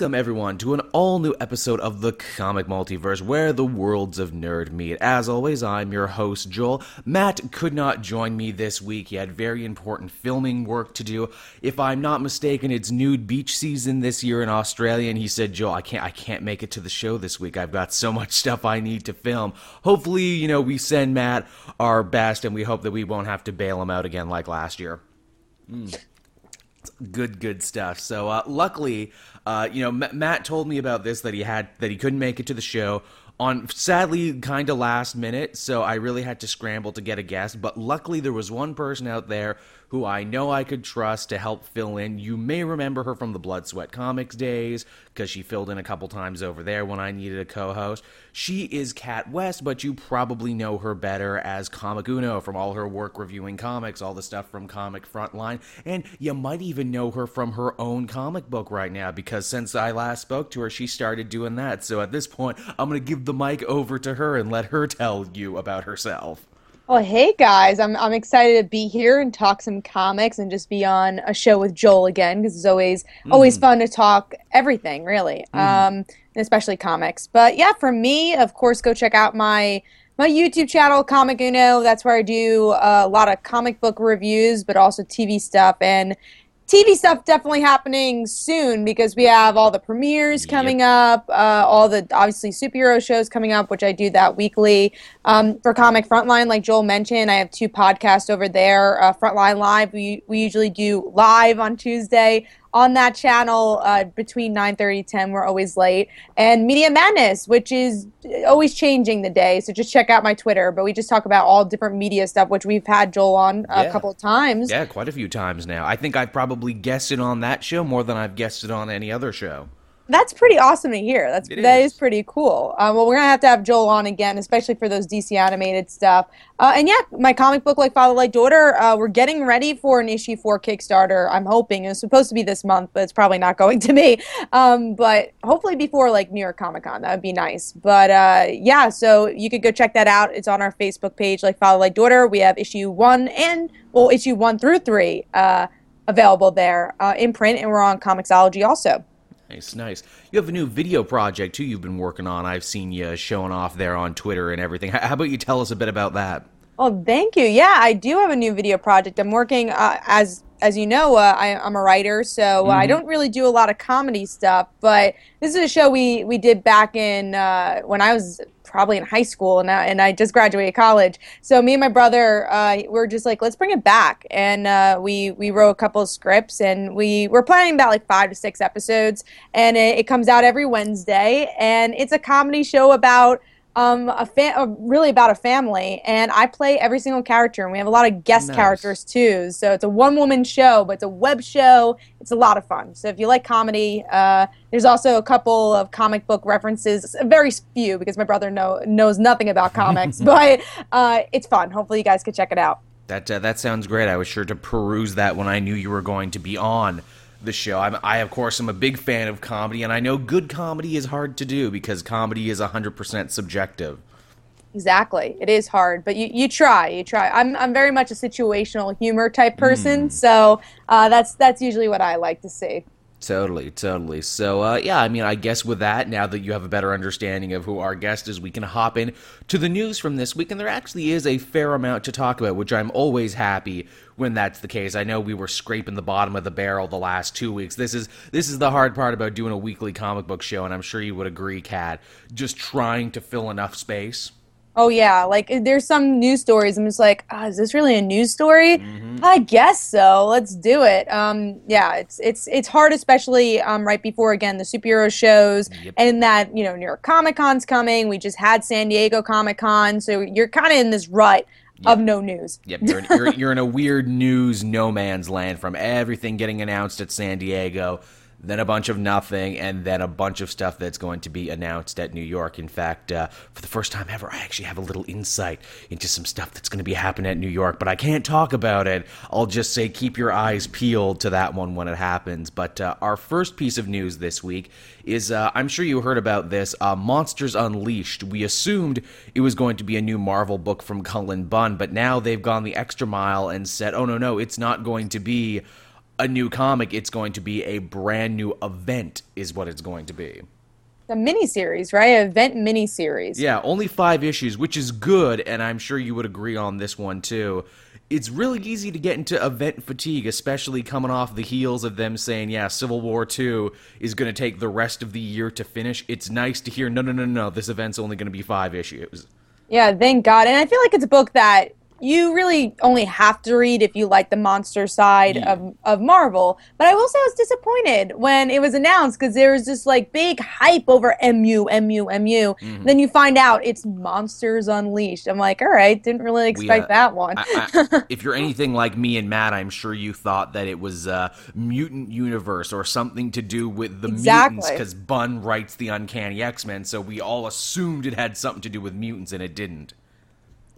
Welcome, everyone, to an all new episode of the Comic Multiverse where the worlds of nerd meet. As always, I'm your host, Joel. Matt could not join me this week. He had very important filming work to do. If I'm not mistaken, it's nude beach season this year in Australia, and he said, Joel, I can't, I can't make it to the show this week. I've got so much stuff I need to film. Hopefully, you know, we send Matt our best, and we hope that we won't have to bail him out again like last year. Mm good good stuff so uh, luckily uh, you know M- matt told me about this that he had that he couldn't make it to the show on sadly kind of last minute so i really had to scramble to get a guest but luckily there was one person out there who I know I could trust to help fill in. You may remember her from the Blood Sweat Comics days because she filled in a couple times over there when I needed a co host. She is Kat West, but you probably know her better as Comic Uno from all her work reviewing comics, all the stuff from Comic Frontline, and you might even know her from her own comic book right now because since I last spoke to her, she started doing that. So at this point, I'm going to give the mic over to her and let her tell you about herself. Well, hey guys, I'm I'm excited to be here and talk some comics and just be on a show with Joel again because it's always mm. always fun to talk everything really, mm. um, especially comics. But yeah, for me, of course, go check out my my YouTube channel, Comic Uno. That's where I do a lot of comic book reviews, but also TV stuff. And TV stuff definitely happening soon because we have all the premieres coming yep. up, uh, all the obviously superhero shows coming up, which I do that weekly. Um, for Comic Frontline, like Joel mentioned, I have two podcasts over there. Uh, Frontline Live, we, we usually do live on Tuesday on that channel uh, between 9.30 10 we're always late. And media madness which is always changing the day so just check out my twitter. But we just talk about all different media stuff which we've had joel on a yeah. couple of times. Yeah quite a few times now. I think i've probably guessed it on that show more than i've guessed it on any other show that's pretty awesome to hear. That's it that is. is pretty cool. Uh, well, we're gonna have to have Joel on again, especially for those DC animated stuff. Uh, and yeah, my comic book, like Father like Daughter, uh, we're getting ready for an issue four Kickstarter. I'm hoping it's supposed to be this month, but it's probably not going to be. Um, but hopefully before like New York Comic Con, that would be nice. But uh, yeah, so you could go check that out. It's on our Facebook page, like Father like Daughter. We have issue one and well, issue one through three uh, available there uh, in print, and we're on Comixology also. Nice, nice. You have a new video project too you've been working on. I've seen you showing off there on Twitter and everything. How about you tell us a bit about that? Oh, thank you. Yeah, I do have a new video project. I'm working uh, as as you know, uh, I, am a writer, so mm-hmm. I don't really do a lot of comedy stuff. But this is a show we we did back in uh, when I was probably in high school, and I, and I just graduated college. So me and my brother, uh, we're just like, let's bring it back, and uh, we we wrote a couple of scripts, and we we're planning about like five to six episodes, and it, it comes out every Wednesday, and it's a comedy show about um, a fa- uh, really about a family, and I play every single character, and we have a lot of guest nice. characters too. So it's a one woman show, but it's a web show. It's a lot of fun. So if you like comedy, uh, there's also a couple of comic book references, very few because my brother know, knows nothing about comics, but uh, it's fun. Hopefully, you guys can check it out. That uh, that sounds great. I was sure to peruse that when I knew you were going to be on the show. I'm, I, of course, am a big fan of comedy, and I know good comedy is hard to do because comedy is 100% subjective. Exactly. It is hard, but you, you try. You try. I'm, I'm very much a situational humor type person, mm. so uh, that's, that's usually what I like to see. Totally, totally. So, uh, yeah, I mean, I guess with that, now that you have a better understanding of who our guest is, we can hop in to the news from this week. And there actually is a fair amount to talk about, which I'm always happy when that's the case. I know we were scraping the bottom of the barrel the last two weeks. This is this is the hard part about doing a weekly comic book show, and I'm sure you would agree, Kat. Just trying to fill enough space. Oh yeah, like there's some news stories. I'm just like, oh, is this really a news story? Mm-hmm. I guess so. Let's do it. Um, yeah, it's it's it's hard, especially um, right before again the superhero shows, yep. and that you know New York Comic Con's coming. We just had San Diego Comic Con, so you're kind of in this rut Yep. of no news. Yep, you're in, you're, you're in a weird news no man's land from everything getting announced at San Diego then a bunch of nothing, and then a bunch of stuff that's going to be announced at New York. In fact, uh, for the first time ever, I actually have a little insight into some stuff that's going to be happening at New York, but I can't talk about it. I'll just say keep your eyes peeled to that one when it happens. But uh, our first piece of news this week is uh, I'm sure you heard about this uh, Monsters Unleashed. We assumed it was going to be a new Marvel book from Cullen Bunn, but now they've gone the extra mile and said, oh, no, no, it's not going to be a new comic, it's going to be a brand new event, is what it's going to be. The miniseries, right? Event miniseries. Yeah, only five issues, which is good, and I'm sure you would agree on this one too. It's really easy to get into event fatigue, especially coming off the heels of them saying, yeah, Civil War 2 is going to take the rest of the year to finish. It's nice to hear, no, no, no, no, this event's only going to be five issues. Yeah, thank God. And I feel like it's a book that you really only have to read if you like the monster side Yeah. of, of Marvel. But I will say I was disappointed when it was announced because there was this like big hype over MU, MU, MU. Mm-hmm. Then you find out it's Monsters Unleashed. I'm like, all right, didn't really expect uh, that one. I, I, if you're anything like me and Matt, I'm sure you thought that it was uh, Mutant Universe or something to do with the Exactly. mutants because Bunn writes the Uncanny X Men, so we all assumed it had something to do with mutants, and it didn't.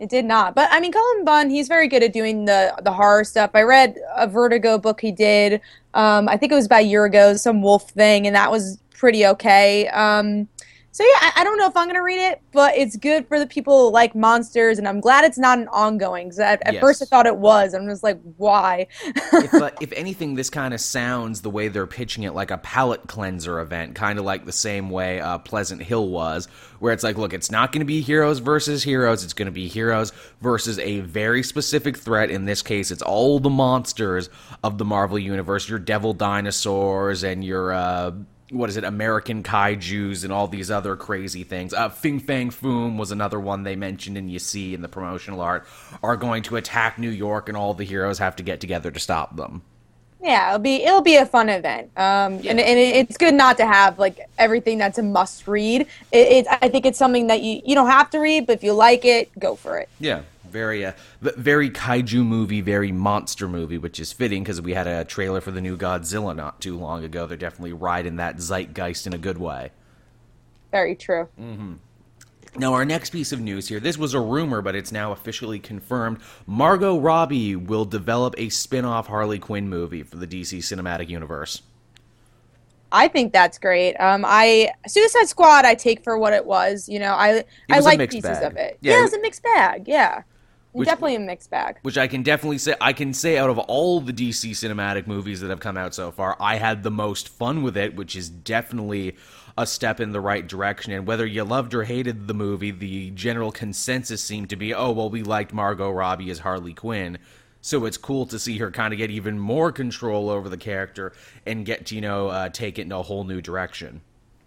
It did not. But I mean, Cullen Bunn, he's very good at doing the the horror stuff. I read a Vertigo book he did. Um, I think it was about a year ago, some wolf thing, and that was pretty okay. Um, so yeah, I, I don't know if I'm gonna read it, but it's good for the people who like monsters, and I'm glad it's not an ongoing. Because at, at Yes. first I thought it was. and I'm just like, why? if, uh, if anything, this kind of sounds the way they're pitching it like a palate cleanser event, kind of like the same way uh, Pleasant Hill was, where it's like, look, it's not going to be heroes versus heroes. It's going to be heroes versus a very specific threat. In this case, it's all the monsters of the Marvel Universe, your devil dinosaurs and your. Uh, what is it? American kaiju's and all these other crazy things. Uh, Fing Fang Foom was another one they mentioned, and you see in the promotional art are going to attack New York, and all the heroes have to get together to stop them. Yeah, it'll be it'll be a fun event. Um, and, and it, it's good not to have like everything that's a must read. It, it I think it's something that you you don't have to read, but if you like it, go for it. Yeah, very, uh, very kaiju movie, very monster movie, which is fitting because we had a trailer for the new Godzilla not too long ago. They're definitely riding that zeitgeist in a good way. Very true. Now, our next piece of news here this was a rumor, but it's now officially confirmed. Margot Robbie will develop a spin off Harley Quinn movie for the DC Cinematic Universe. I think that's great. Um, I Suicide Squad I take for what it was. You know, I I like pieces bag. of it. Yeah, Yeah, it- it was a mixed bag. Yeah, Which- definitely a mixed bag. Which I can definitely say, I can say out of all the DC cinematic movies that have come out so far, I had the most fun with it, which is definitely a step in the right direction. And whether you loved or hated the movie, the general consensus seemed to be, oh, well, we liked Margot Robbie as Harley Quinn. So it's cool to see her kind of get even more control over the character and get to, you know, uh, take it in a whole new direction.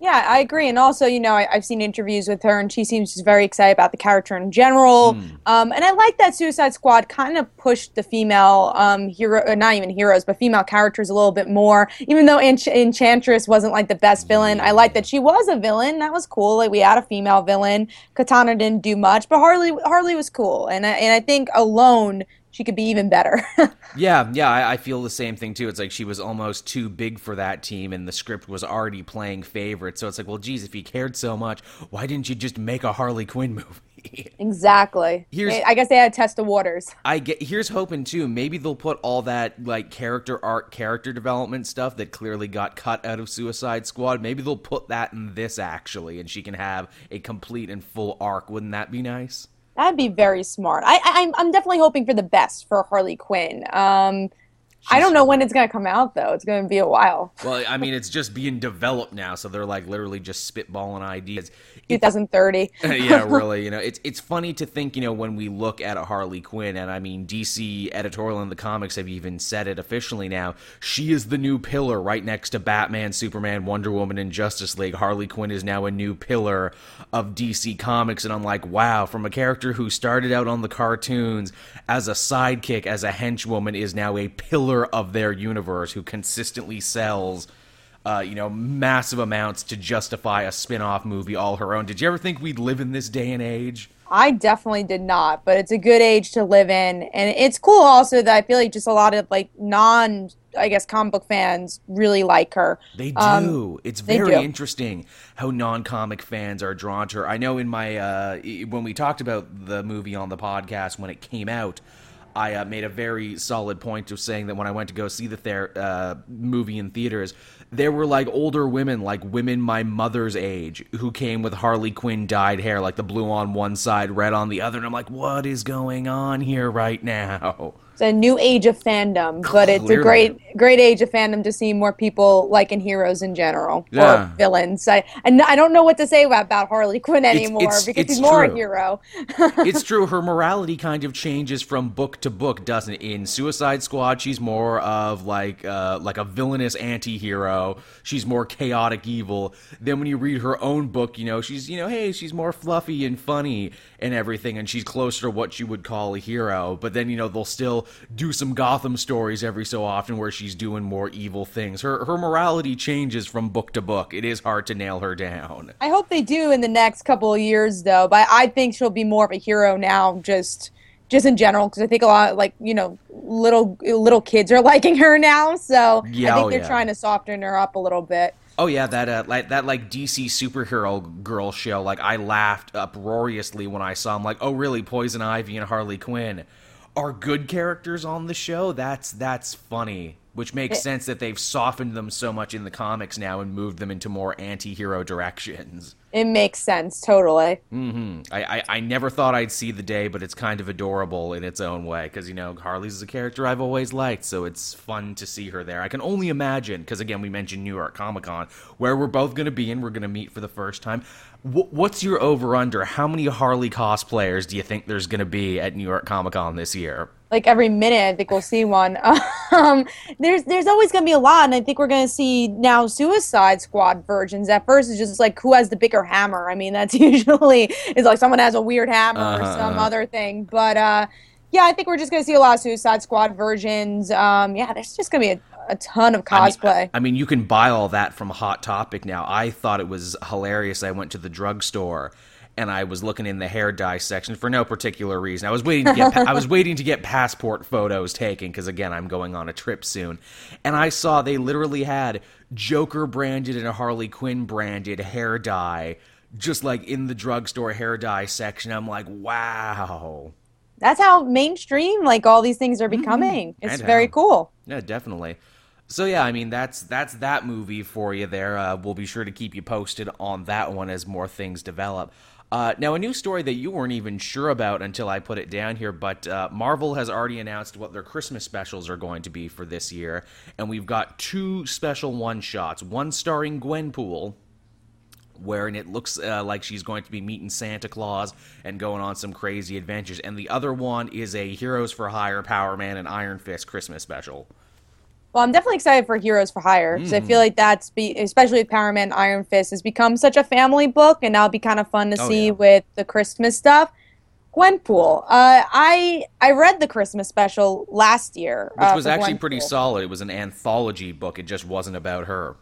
Yeah, I agree. And also, you know, I, I've seen interviews with her, and she seems just very excited about the character in general. Hmm. Um, and I like that Suicide Squad kind of pushed the female um, hero, uh, not even heroes, but female characters a little bit more. Even though Ench- Enchantress wasn't like the best villain, I like that she was a villain. That was cool. Like we had a female villain. Katana didn't do much, but Harley Harley was cool. And I, and I think alone she could be even better. Yeah, yeah, I, I feel the same thing too. It's like she was almost too big for that team, and the script was already playing favorites. So it's like, well, geez, if you cared so much, why didn't you just make a Harley Quinn movie? exactly. Here's- I guess they had to test the waters. I get here's hoping too. Maybe they'll put all that like character arc, character development stuff that clearly got cut out of Suicide Squad. Maybe they'll put that in this actually, and she can have a complete and full arc. Wouldn't that be nice? That'd be very smart. I, I I'm I'm definitely hoping for the best for Harley Quinn. Um, I don't know when it's gonna come out though. It's gonna be a while. Well, I mean, it's just being developed now, so they're like literally just spitballing ideas. 2030. yeah, really. You know, it's it's funny to think, you know, when we look at a Harley Quinn, and I mean, DC editorial and the comics have even said it officially now. She is the new pillar right next to Batman, Superman, Wonder Woman, and Justice League. Harley Quinn is now a new pillar of DC Comics, and I'm like, wow, from a character who started out on the cartoons as a sidekick, as a henchwoman, is now a pillar of their universe who consistently sells uh, you know, massive amounts to justify a spin-off movie all her own. Did you ever think we'd live in this day and age? I definitely did not, but it's a good age to live in, and it's cool also that I feel like just a lot of like non, I guess, comic book fans really like her. They do. Um, it's very do. interesting how non-comic fans are drawn to her. I know in my uh, when we talked about the movie on the podcast when it came out, I uh, made a very solid point of saying that when I went to go see the ther- uh, movie in theaters, there were like older women, like women my mother's age, who came with Harley Quinn dyed hair, like the blue on one side, red on the other. And I'm like, what is going on here right now? It's a new age of fandom, but it's a great, great age of fandom to see more people liking heroes in general Yeah. or villains. I and I don't know what to say about, about Harley Quinn anymore it's- because it's he's more true. a hero. it's true. Her morality kind of changes from book to book, doesn't it? In Suicide Squad, she's more of like uh, like a villainous anti-hero. She's more chaotic evil. Then when you read her own book, you know she's you know hey she's more fluffy and funny and everything, and she's closer to what you would call a hero. But then you know they'll still do some Gotham stories every so often where she's doing more evil things. Her her morality changes from book to book. It is hard to nail her down. I hope they do in the next couple of years, though. But I think she'll be more of a hero now, just just in general, because I think a lot, like you know, little little kids are liking her now. So Yeah, I think oh, they're yeah. trying to soften her up a little bit. Oh yeah, that uh, like that like DC superhero girl show. Like I laughed uproariously when I saw. I'm like, oh really? Poison Ivy and Harley Quinn are good characters on the show. That's that's funny. Which makes eh. sense that they've softened them so much in the comics now and moved them into more anti-hero directions. It makes sense, totally. Mm-hmm. I, I, I never thought I'd see the day, but it's kind of adorable in its own way because you know Harley's is a character I've always liked, so it's fun to see her there. I can only imagine because again we mentioned New York Comic Con where we're both going to be and we're going to meet for the first time. Wh- what's your over under? How many Harley cosplayers do you think there's going to be at New York Comic Con this year? Like every minute I think we'll see one. Um, there's there's always gonna be a lot, and I think we're gonna see now Suicide Squad versions. At first, it's just like who has the bigger hammer. I mean, that's usually is like someone has a weird hammer or Uh-huh, some uh-huh. other thing. But uh, yeah, I think we're just gonna see a lot of Suicide Squad versions. Um, yeah, there's just gonna be a, a ton of I mean- cosplay. I mean, you can buy all that from Hot Topic now. I thought it was hilarious. I went to the drugstore and I was looking in the hair dye section for no particular reason. I was waiting to get I was waiting to get passport photos taken because again, I'm going on a trip soon. And I saw they literally had Joker branded and a Harley Quinn branded hair dye just like in the drugstore hair dye section. I'm like, "Wow." that's how mainstream like all these things are becoming. It's Mm-hmm. And very how. cool. Yeah, definitely. So yeah, I mean that's that's that movie for you there. Uh, we'll be sure to keep you posted on that one as more things develop. Uh, now, a new story that you weren't even sure about until I put it down here, but uh, Marvel has already announced what their Christmas specials are going to be for this year, and we've got two special one shots. One starring Gwenpool, wherein it looks uh, like she's going to be meeting Santa Claus and going on some crazy adventures, and the other one is a Heroes for Hire Power Man and Iron Fist Christmas special. Well, I'm definitely excited for Heroes for Hire because I Mm. feel like that's be especially with Power Man Iron Fist has become such a family book, and that'll be kind of fun to Oh, see yeah. with the Christmas stuff. Gwenpool, uh, I I read the Christmas special last year, which uh, was actually pretty solid. It was an anthology book. It just wasn't about her.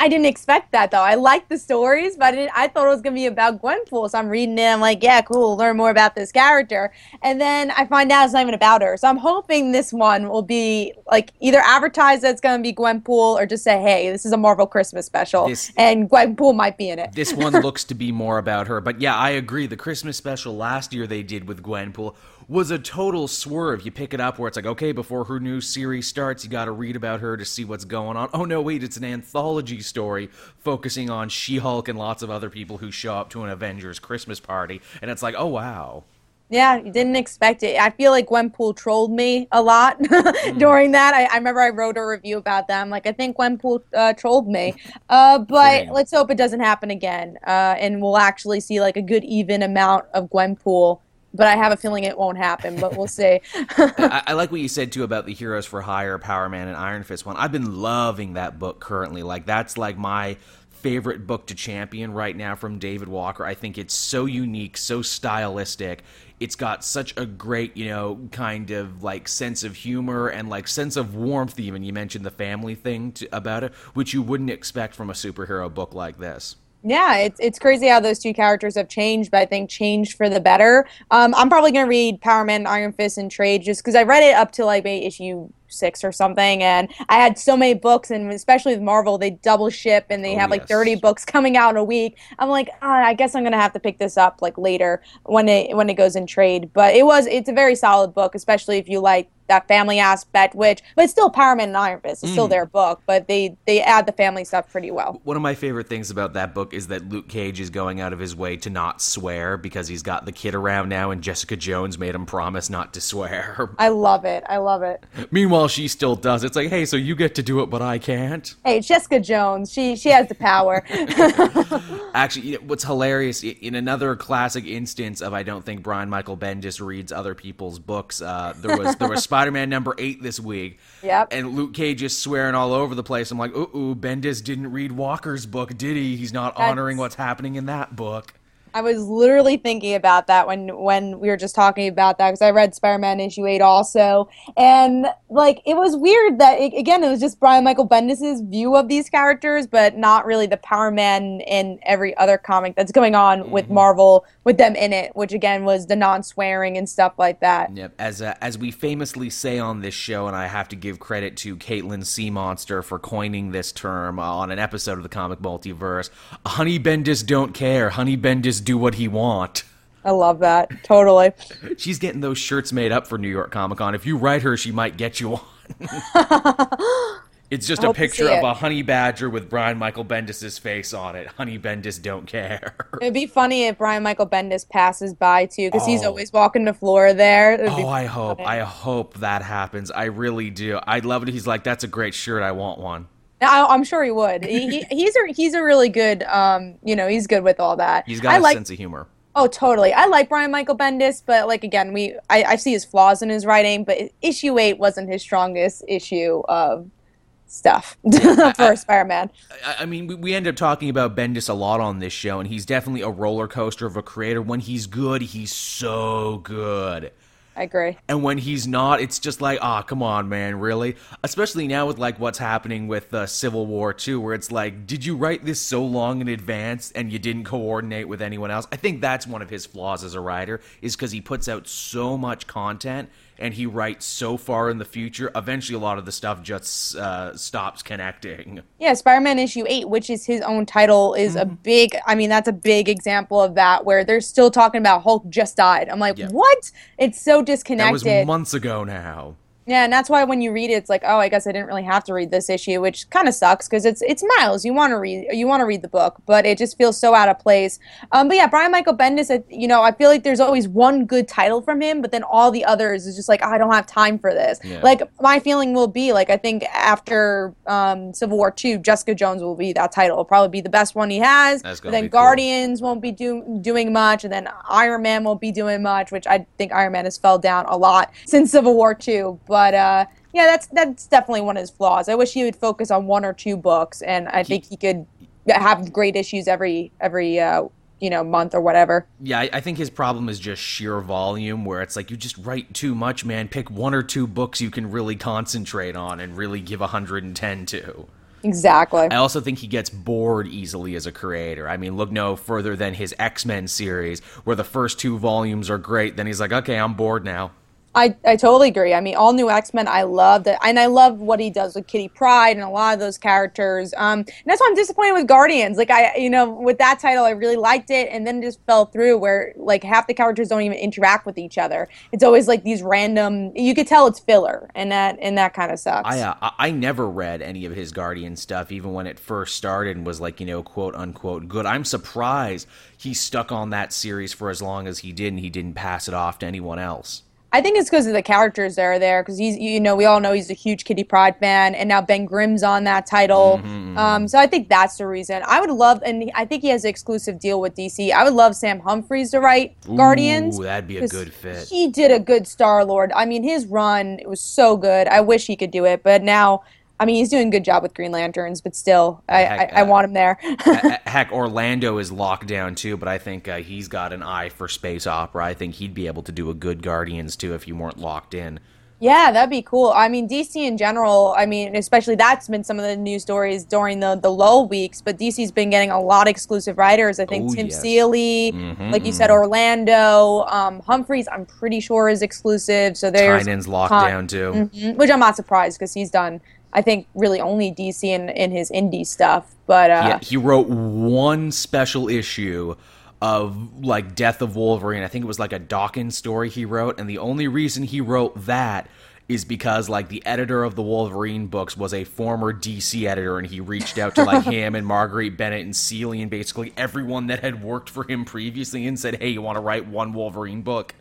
I didn't expect that though. I liked the stories, but I, I thought it was gonna be about Gwenpool. So I'm reading it. I'm like, yeah, cool. Learn more about this character, and then I find out it's not even about her. So I'm hoping this one will be like either advertised that it's gonna be Gwenpool, or just say, hey, this is a Marvel Christmas special, This- and Gwenpool might be in it. This one looks to be more about her. But yeah, I agree. The Christmas special last year they did with Gwenpool was a total swerve. You pick it up where it's like, okay, before her new series starts, you got to read about her to see what's going on. Oh no, wait, it's an anthology story focusing on She-Hulk and lots of other people who show up to an Avengers Christmas party, and it's like, oh wow. Yeah, you didn't expect it. I feel like Gwenpool trolled me a lot Mm. during that. I, I remember I wrote a review about them. Like, I think Gwenpool uh, trolled me. Uh, but Same. let's hope it doesn't happen again. Uh, and we'll actually see like a good even amount of Gwenpool. But I have a feeling it won't happen. But we'll see. I, I like what you said too about the Heroes for Hire, Power Man, and Iron Fist one. I've been loving that book currently. Like that's like my favorite book to champion right now from David Walker. I think it's so unique, so stylistic. It's got such a great, you know, kind of like sense of humor and like sense of warmth. Even you mentioned the family thing to, about it, which you wouldn't expect from a superhero book like this. Yeah, it's it's crazy how those two characters have changed, but I think changed for the better. Um, I'm probably gonna read Power Man, Iron Fist, and trade just because I read it up to like maybe issue six or something, and I had so many books, and especially with Marvel, they double ship and they Oh, have like yes. 30 books coming out in a week. I'm like, ah, I guess I'm gonna have to pick this up like later when it when it goes in trade. But it was it's a very solid book, especially if you like that family aspect, which but it's still Power Man and Iron Fist. It's still their book, but they they add the family stuff pretty well. One of my favorite things about that book is that Luke Cage is going out of his way to not swear because he's got the kid around now, and Jessica Jones made him promise not to swear. I love it. I love it. Meanwhile, she still does. It's like, hey, so you get to do it, but I can't. Hey, Jessica Jones, she she has the power. Actually, you know, what's hilarious in another classic instance of I don't think Brian Michael Bendis reads other people's books. Uh, there was there was Spider Man number eight this week. Yep. And Luke Cage is swearing all over the place. I'm like, ooh, ooh, Bendis didn't read Walker's book, did he? He's not honoring what's happening in that book. I was literally thinking about that when when we were just talking about that because I read Spider-Man issue eight also, and like it was weird that it, again it was just Brian Michael Bendis's view of these characters, but not really the Power Man in every other comic that's going on with Marvel with them in it, which again was the non-swearing and stuff like that. Yep. As uh, as we famously say on this show, and I have to give credit to Caitlin Sea Monster for coining this term uh, on an episode of the Comic Multiverse. Honey Bendis don't care. Honey Bendis do what he want. I love that totally. She's getting those shirts made up for New York Comic Con. If you write her, she might get you one. it's just a picture of a honey badger with Brian Michael Bendis's face on it. Honey Bendis don't care. It'd be funny if Brian Michael Bendis passes by too, because he's Oh. always walking the floor there. Oh, I hope. funny. I hope that happens. I really do. I'd love it. He's like, that's a great shirt. I want one. I, I'm sure he would. He, he, he's a he's a really good um you know he's good with all that. He's got I a like sense of humor. oh totally. I like Brian Michael Bendis, but like again we I, I see his flaws in his writing, but issue eight wasn't his strongest issue of stuff for Spider-Man. I, I mean, we, we end up talking about Bendis a lot on this show, and he's definitely a roller coaster of a creator. When he's good, he's so good. I agree. And when he's not, it's just like, ah, come on, man, really? Especially now with like what's happening with uh, Civil War too, where it's like, did you write this so long in advance and you didn't coordinate with anyone else? I think that's one of his flaws as a writer, is because he puts out so much content and he writes so far in the future. Eventually, a lot of the stuff just uh, stops connecting. Yeah, Spider-Man issue 8, which is his own title, is a big I mean, that's a big example of that where they're still talking about Hulk just died. I'm like, Yeah. "What?" It's so disconnected. That was months ago now. Yeah, and that's why when you read it, it's like, oh, I guess I didn't really have to read this issue, which kind of sucks because it's it's Miles. You want to read you want to read the book, but it just feels so out of place. Um, but yeah, Brian Michael Bendis, you know, I feel like there's always one good title from him, but then all the others is just like, I don't have time for this. Yeah. Like my feeling will be like, I think after um, Civil War two, Jessica Jones will be that title. It'll probably be the best one he has. That's But then be cool. Guardians won't be do- doing much, and then Iron Man won't be doing much, which I think Iron Man has fell down a lot since Civil War two. But uh, yeah, that's that's definitely one of his flaws. I wish he would focus on one or two books, and I think he could have great issues every every uh, you know month or whatever. Yeah, I, I think his problem is just sheer volume, where it's like you just write too much, man. Pick one or two books you can really concentrate on and really give 110 to. Exactly. I also think he gets bored easily as a creator. I mean, look no further than his X Men series, where the first two volumes are great. Then he's like, okay, I'm bored now. I, I totally agree. I mean, all new X Men, I love that, and I love what he does with Kitty Pryde and a lot of those characters. Um, and that's why I'm disappointed with Guardians. Like I, you know, with that title, I really liked it, and then it just fell through where like half the characters don't even interact with each other. It's always like these random. You could tell it's filler, and that and that kind of sucks. I, uh, I I never read any of his Guardian stuff, even when it first started and was like, you know, quote unquote good. I'm surprised he stuck on that series for as long as he did and he didn't pass it off to anyone else. I think it's because of the characters that are there. Because he's, you know, we all know he's a huge Kitty Pryde fan, and now Ben Grimm's on that title. Mm-hmm, Um, so I think that's the reason. I would love, and I think he has an exclusive deal with DC. I would love Sam Humphries to write Guardians. Ooh, that'd be a good fit. He did a good Star Lord. I mean, his run it was so good. I wish he could do it, but now, I mean, he's doing a good job with Green Lanterns. But still, I, Heck, I, I uh, want him there. Heck, Orlando is locked down too, but I think uh, he's got an eye for space opera. I think he'd be able to do a good Guardians too if you weren't locked in. Yeah, that'd be cool. I mean, DC in general, I mean, especially that's been some of the news stories during the, the lull weeks, but DC's been getting a lot of exclusive writers. I think Oh, Tim yes. Seeley, Mhm, like you said, Orlando, um, Humphries, I'm pretty sure is exclusive. So there's, Tynion's locked Con- down too. Mhm, which I'm not surprised because he's done, I think, really only DC in, in his indie stuff. But uh, Yeah, he wrote one special issue of like Death of Wolverine. I think it was like a Dawkins story he wrote, and the only reason he wrote that is because like the editor of the Wolverine books was a former DC editor, and he reached out to like him and Marguerite Bennett and Seeley and basically everyone that had worked for him previously and said, "Hey, you want to write one Wolverine book?"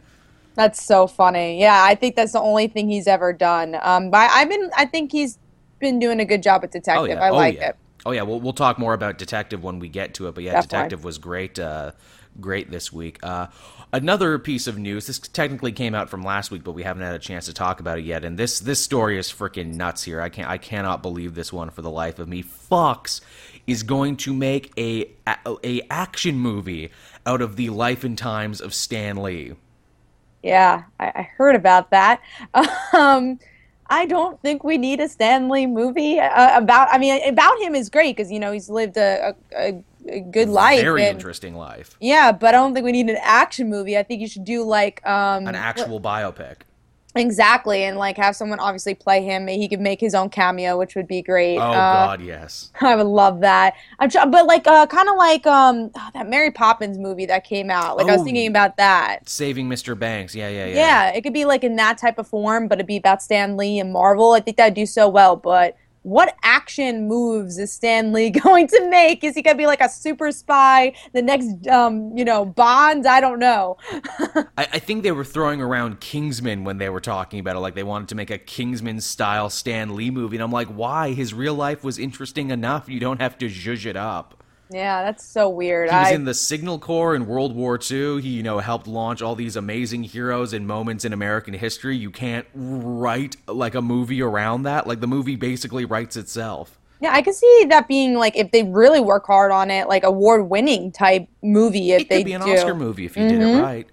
That's so funny. Yeah, I think that's the only thing he's ever done. Um, but I've been, I think he's been doing a good job at Detective. Oh yeah, I oh, like yeah. it. Oh yeah, we'll we'll talk more about Detective when we get to it. But yeah, Definitely. Detective was great, uh, great this week. Uh, another piece of news. This technically came out from last week, but we haven't had a chance to talk about it yet. And this this story is freaking nuts here. I can't I cannot believe this one for the life of me. Fox is going to make a a, a action movie out of the life and times of Stan Lee. Yeah, I, I heard about that. Um, I don't think we need a Stan Lee movie uh, about. I mean, about him is great because you know he's lived a, a, a, good life. Very and- interesting life. Yeah, but I don't think we need an action movie. I think you should do like um An actual biopic. Exactly and like have someone obviously play him. He could make his own cameo, which would be great. Oh Uh, God, yes. I would love that. I'm try- but like uh, kind of like um oh, that Mary Poppins movie that came out. Like I was Oh. thinking about that. Saving Mr. Banks. Yeah, yeah, yeah. Yeah, it could be like in that type of form, but it'd be about Stan Lee and Marvel. I think that'd do so well. But what action moves is Stan Lee going to make? Is he gonna be like a super spy, the next, um, you know, Bond? I don't know. I, I think they were throwing around Kingsman when they were talking about it. Like they wanted to make a Kingsman style Stan Lee movie. And I'm like, why? His real life was interesting enough. You don't have to zhuzh it up. Yeah, that's so weird. He was I, in the Signal Corps in World War II. He, you know, helped launch all these amazing heroes and moments in American history. You can't write like a movie around that. Like the movie basically writes itself. yeah, I could see that being like if they really work hard on it, like award winning type movie. If It they be an do. Oscar movie if you did it mm-hmm. right.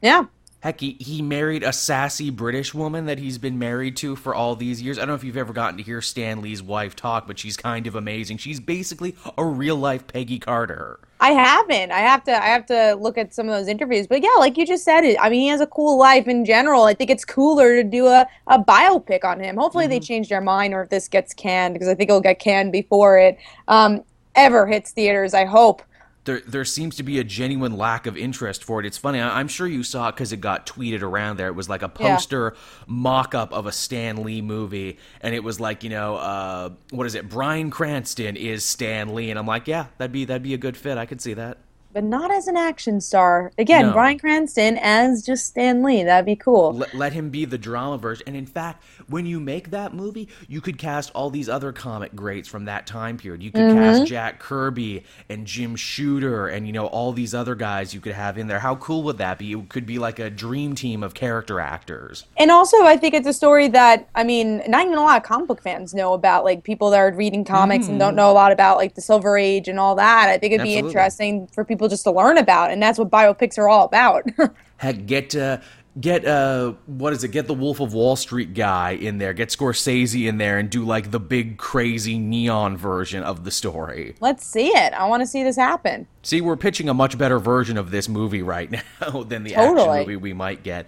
Yeah. Heck, he, he married a sassy British woman that he's been married to for all these years. I don't know if you've ever gotten to hear Stan Lee's wife talk, but she's kind of amazing. She's basically a real life Peggy Carter. I haven't. I have to. I have to look at some of those interviews. But yeah, like you just said, it. I mean, he has a cool life in general. I think it's cooler to do a, a biopic on him. Hopefully, they change their mind, or if this gets canned, because I think it'll get canned before it um, ever hits theaters. I hope. There, there seems to be a genuine lack of interest for it. It's funny. I, I'm sure you saw it because it got tweeted around there. It was like a Yeah. poster mock up of a Stan Lee movie, and it was like, you know, uh, what is it? Bryan Cranston is Stan Lee, and I'm like, yeah, that'd be that'd be a good fit. I could see that. But not as an action star. Again, No. Bryan Cranston as just Stan Lee. That'd be cool. let, let him be the drama version. And in fact, when you make that movie, you could cast all these other comic greats from that time period. You could Mm-hmm. cast Jack Kirby and Jim Shooter and you know all these other guys you could have in there. How cool would that be? It could be like a dream team of character actors. And also, I think it's a story that I mean, not even a lot of comic book fans know about. Like people that are reading comics and don't know a lot about like the Silver Age and all that. I think it'd be Absolutely. interesting for people just to learn about, and that's what biopics are all about. Heck, get uh, get uh, what is it? Get the Wolf of Wall Street guy in there. Get Scorsese in there and do like the big crazy neon version of the story. Let's see it. I want to see this happen. See, we're pitching a much better version of this movie right now than the action movie we might get.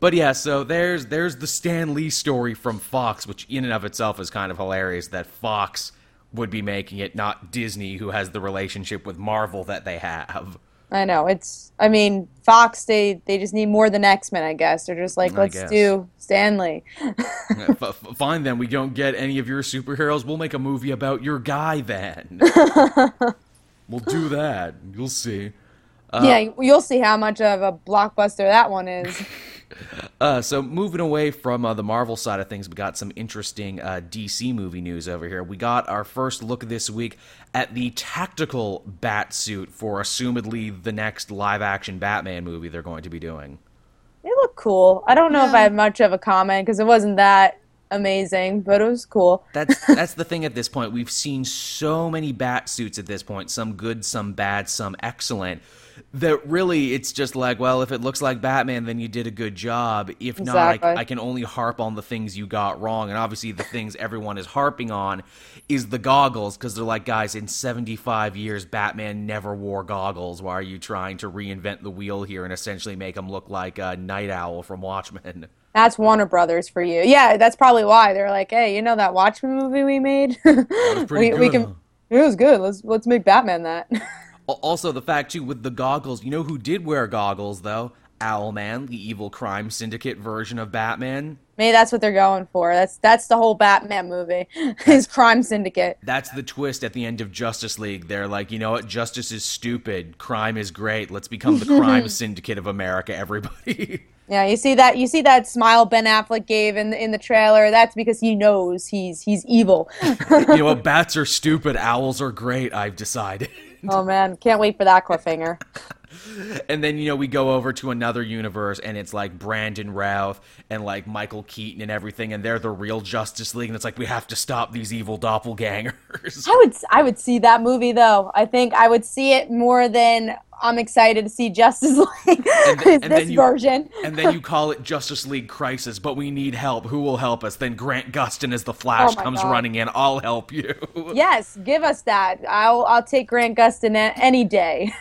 But yeah, so there's there's the Stan Lee story from Fox, which in and of itself is kind of hilarious that Fox would be making it, not Disney, who has the relationship with Marvel that they have. I know it's. I mean, Fox. They they just need more than X Men. I guess they're just like, let's do Stan Lee. Fine then, we don't get any of your superheroes. We'll make a movie about your guy then. we'll do that. You'll see. Uh, yeah, you'll see how much of a blockbuster that one is. Uh, so moving away from uh, the Marvel side of things, we got some interesting uh, DC movie news over here. We got our first look this week at the tactical bat suit for assumedly the next live-action Batman movie they're going to be doing. It look cool. I don't know if I have much of a comment because it wasn't that amazing, but it was cool. That's that's the thing at this point. We've seen so many bat suits at this point, some good, some bad, some excellent. That really, it's just like, well, if it looks like Batman, then you did a good job. If not, I, I can only harp on the things you got wrong. And obviously, the things everyone is harping on is the goggles, because they're like, guys, in 75 years, Batman never wore goggles. Why are you trying to reinvent the wheel here and essentially make him look like a Nite Owl from Watchmen? That's Warner Brothers for you. Yeah, that's probably why they're like, hey, you know that Watchmen movie we made? we, we can. It was good. Let's let's make Batman that. Al- Also, the fact too with the goggles, you know who did wear goggles though? Owlman, the evil crime syndicate version of Batman. Maybe that's what they're going for. That's that's the whole Batman movie. His crime syndicate. That's the twist at the end of Justice League. They're like, you know what? Justice is stupid. Crime is great. Let's become the crime syndicate of America, everybody. Yeah, you see that you see that smile Ben Affleck gave in the, in the trailer. That's because he knows he's he's evil. you know what? Bats are stupid. Owls are great. I've decided. oh man, can't wait for that cliffhanger. and then you know we go over to another universe and it's like Brandon Routh and like Michael Keaton and everything and they're the real Justice League and it's like we have to stop these evil doppelgangers. I would I would see that movie though. I think I would see it more than I'm excited to see Justice League and, th- and this you, version. and then you call it Justice League Crisis, but we need help. Who will help us? Then Grant Gustin as the Flash oh comes God. running in. I'll help you. Yes, give us that. I'll I'll take Grant Gustin any day.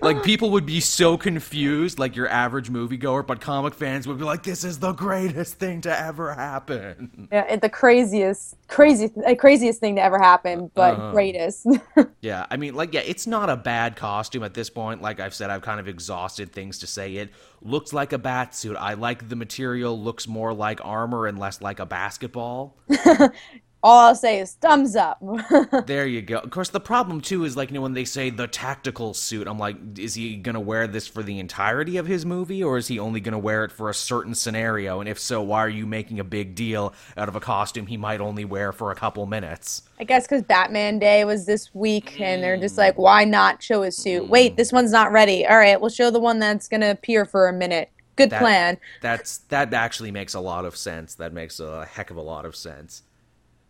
like people would be so confused, like your average moviegoer, but comic fans would be like, "This is the greatest thing to ever happen." Yeah, the craziest, crazy, craziest thing to ever happen, but uh, greatest. yeah, I mean, like, yeah, it's not a bad costume at this point point. Like I've said, I've kind of exhausted things to say. It looks like a bat suit. I like the material. Looks more like armor and less like a basketball. all I'll say is thumbs up. there you go. Of course, the problem too is like you know when they say the tactical suit, I'm like, is he gonna wear this for the entirety of his movie, or is he only gonna wear it for a certain scenario? And if so, why are you making a big deal out of a costume he might only wear for a couple minutes? I guess because Batman Day was this week, and they're just like, why not show his suit? Mm. Wait, this one's not ready. All right, we'll show the one that's gonna appear for a minute. Good that, plan. That's that actually makes a lot of sense. That makes a heck of a lot of sense.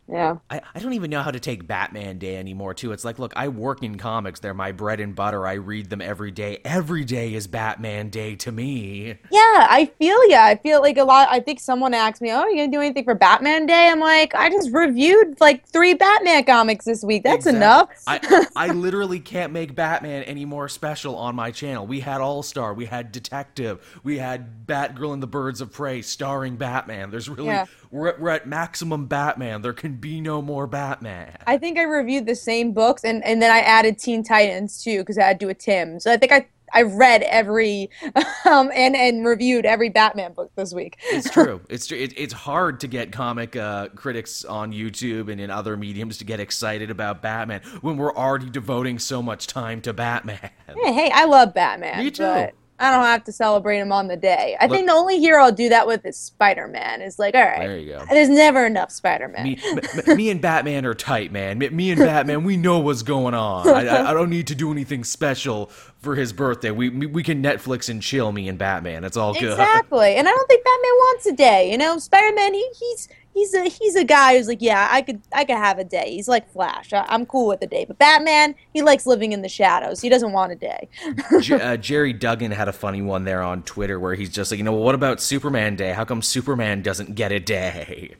Yeah. I, I don't even know how to take Batman Day anymore, too. It's like, look, I work in comics. They're my bread and butter. I read them every day. Every day is Batman Day to me. Yeah, I feel yeah. I feel like a lot. I think someone asked me, Oh, are you going to do anything for Batman Day? I'm like, I just reviewed like three Batman comics this week. That's exactly. enough. I, I literally can't make Batman any more special on my channel. We had All Star, we had Detective, we had Batgirl and the Birds of Prey starring Batman. There's really, yeah. We're, at, we're at maximum Batman. There can be no more Batman. I think I reviewed the same books and, and then I added Teen Titans too because I had to do a Tim. So I think I I've read every um, and and reviewed every Batman book this week. it's true. It's true. It, it's hard to get comic uh, critics on YouTube and in other mediums to get excited about Batman when we're already devoting so much time to Batman. Hey, hey I love Batman. Me too. But I don't have to celebrate him on the day. I Look, think the only hero I'll do that with is Spider Man. Is like, all right, there you go. There's never enough Spider Man. Me, me, and Batman are tight, man. Me, me and Batman, we know what's going on. I, I, don't need to do anything special for his birthday. We we can Netflix and chill. Me and Batman, it's all good. Exactly, and I don't think Batman wants a day. You know, Spider Man, he, he's he's a he's a guy who's like, yeah, I could I could have a day. He's like Flash. I, am cool with a day. But Batman, he likes living in the shadows. He doesn't want a day. J- uh, Gerry Duggan had a funny one there on Twitter where he's just like, you know, what about Superman Day? How come Superman doesn't get a day?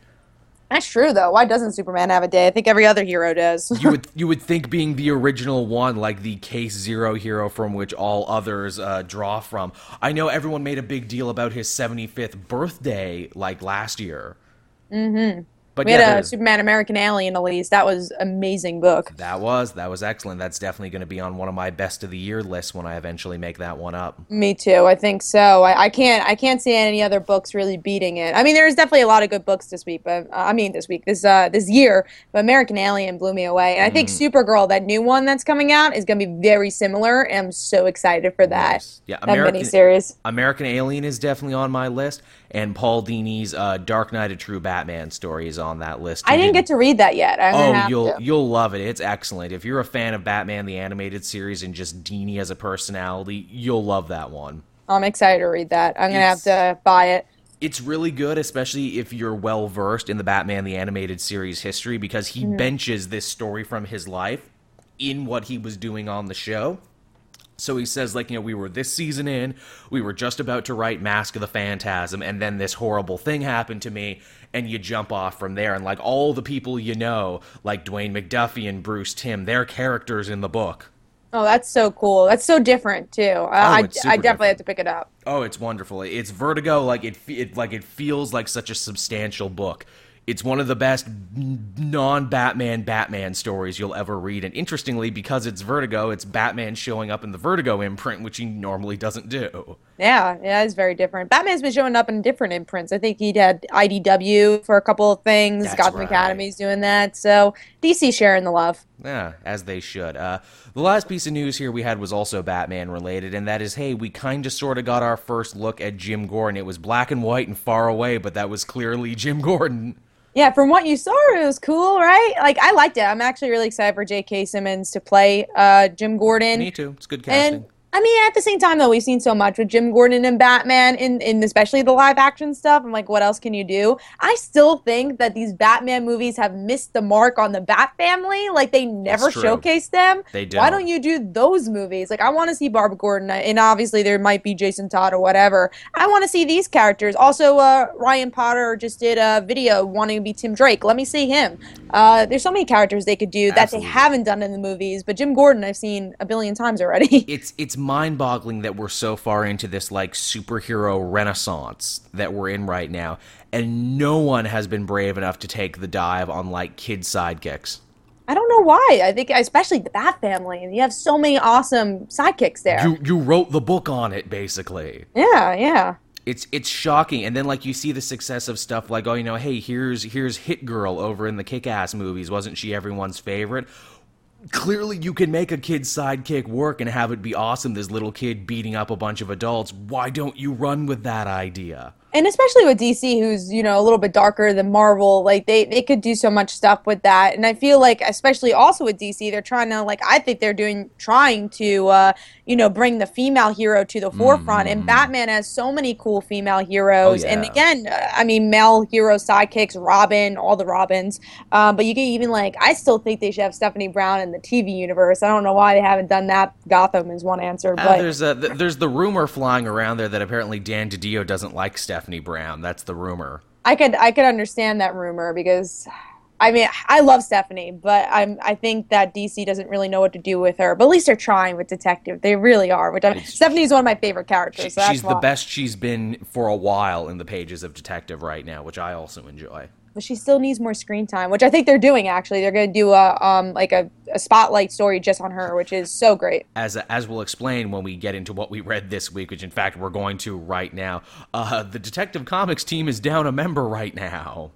That's true though. Why doesn't Superman have a day? I think every other hero does. you would you would think being the original one, like the case zero hero from which all others uh, draw from. I know everyone made a big deal about his 75th birthday, like last year. Mm-hmm. But we yeah, had a Superman American Alien Elise. That was amazing book. That was that was excellent. That's definitely going to be on one of my best of the year lists when I eventually make that one up. Me too. I think so. I, I can't I can't see any other books really beating it. I mean, there's definitely a lot of good books this week, but uh, I mean this week this uh this year. But American Alien blew me away, and I think mm. Supergirl, that new one that's coming out, is going to be very similar, and I'm so excited for that. Nice. Yeah, American miniseries. American Alien is definitely on my list, and Paul Dini's uh, Dark Knight: A True Batman story is on that list. I didn't get to read that yet. I'm oh, you'll to. you'll love it. It's excellent. If you're a fan of Batman the animated series and just Dini as a personality, you'll love that one. I'm excited to read that. I'm gonna have to buy it. It's really good, especially if you're well versed in the Batman the animated series history, because he mm-hmm. benches this story from his life in what he was doing on the show. So he says, like, you know, we were this season in, we were just about to write Mask of the Phantasm, and then this horrible thing happened to me, and you jump off from there. And, like, all the people you know, like Dwayne McDuffie and Bruce Timm, they're characters in the book. Oh, that's so cool. That's so different, too. Uh, oh, I, I definitely different. have to pick it up. Oh, it's wonderful. It's Vertigo, like, it, it, like, it feels like such a substantial book it's one of the best non-Batman Batman stories you'll ever read. And interestingly, because it's Vertigo, it's Batman showing up in the Vertigo imprint, which he normally doesn't do. Yeah, yeah, it's very different. Batman's been showing up in different imprints. I think he'd had IDW for a couple of things. That's Gotham right. Academy's doing that. So DC sharing the love. Yeah, as they should. Uh, the last piece of news here we had was also Batman related, and that is hey, we kind of sort of got our first look at Jim Gordon. It was black and white and far away, but that was clearly Jim Gordon. Yeah, from what you saw, it was cool, right? Like I liked it. I'm actually really excited for J.K. Simmons to play uh, Jim Gordon. Me too. It's good casting. And I mean, at the same time, though, we've seen so much with Jim Gordon and Batman, in, in especially the live action stuff. I'm like, what else can you do? I still think that these Batman movies have missed the mark on the Bat family. Like, they never showcase them. They Why don't. you do those movies? Like, I want to see Barbara Gordon, and obviously there might be Jason Todd or whatever. I want to see these characters. Also, uh, Ryan Potter just did a video wanting to be Tim Drake. Let me see him. Uh, there's so many characters they could do that they haven't done in the movies, but Jim Gordon I've seen a billion times already. it's it's mind-boggling that we're so far into this like superhero renaissance that we're in right now and no one has been brave enough to take the dive on like kid sidekicks I don't know why. I think especially the Bat family, and you have so many awesome sidekicks there. you you wrote the book on it basically yeah, yeah. it's it's shocking and then like you see the success of stuff like oh you know hey here's here's hit girl over in the kick-ass movies wasn't she everyone's favorite clearly you can make a kid's sidekick work and have it be awesome this little kid beating up a bunch of adults. Why don't you run with that idea And especially with DC, who's you know a little bit darker than Marvel, like they they could do so much stuff with that. And I feel like, especially also with DC, they're trying to like I think they're doing trying to uh, you know bring the female hero to the forefront. And Batman has so many cool female heroes. Mm-hmm. Oh, And again, uh, I mean male hero sidekicks, Robin, all the Robins. Um, but you can even like I still think they should have Stephanie Brown in the TV universe. I don't know why they haven't done that. Gotham is one answer, Uh, but there's a, th- there's the rumor flying around there that apparently Dan DiDio doesn't like Stephanie Brown. That's the rumor. I could I could understand that rumor because I mean I love Stephanie, but I'm I think that DC doesn't really know what to do with her. But at least they're trying with Detective. They really are. Which I, Stephanie's one of my favorite characters. She- so that's she's the best she's been for a while in the pages of Detective right now, which I also enjoy. But she still needs more screen time, which I think they're doing. Actually, they're going to do a um like a, a spotlight story just on her, which is so great. As as we'll explain when we get into what we read this week, which in fact we're going to right now. Uh, the Detective Comics team is down a member right now.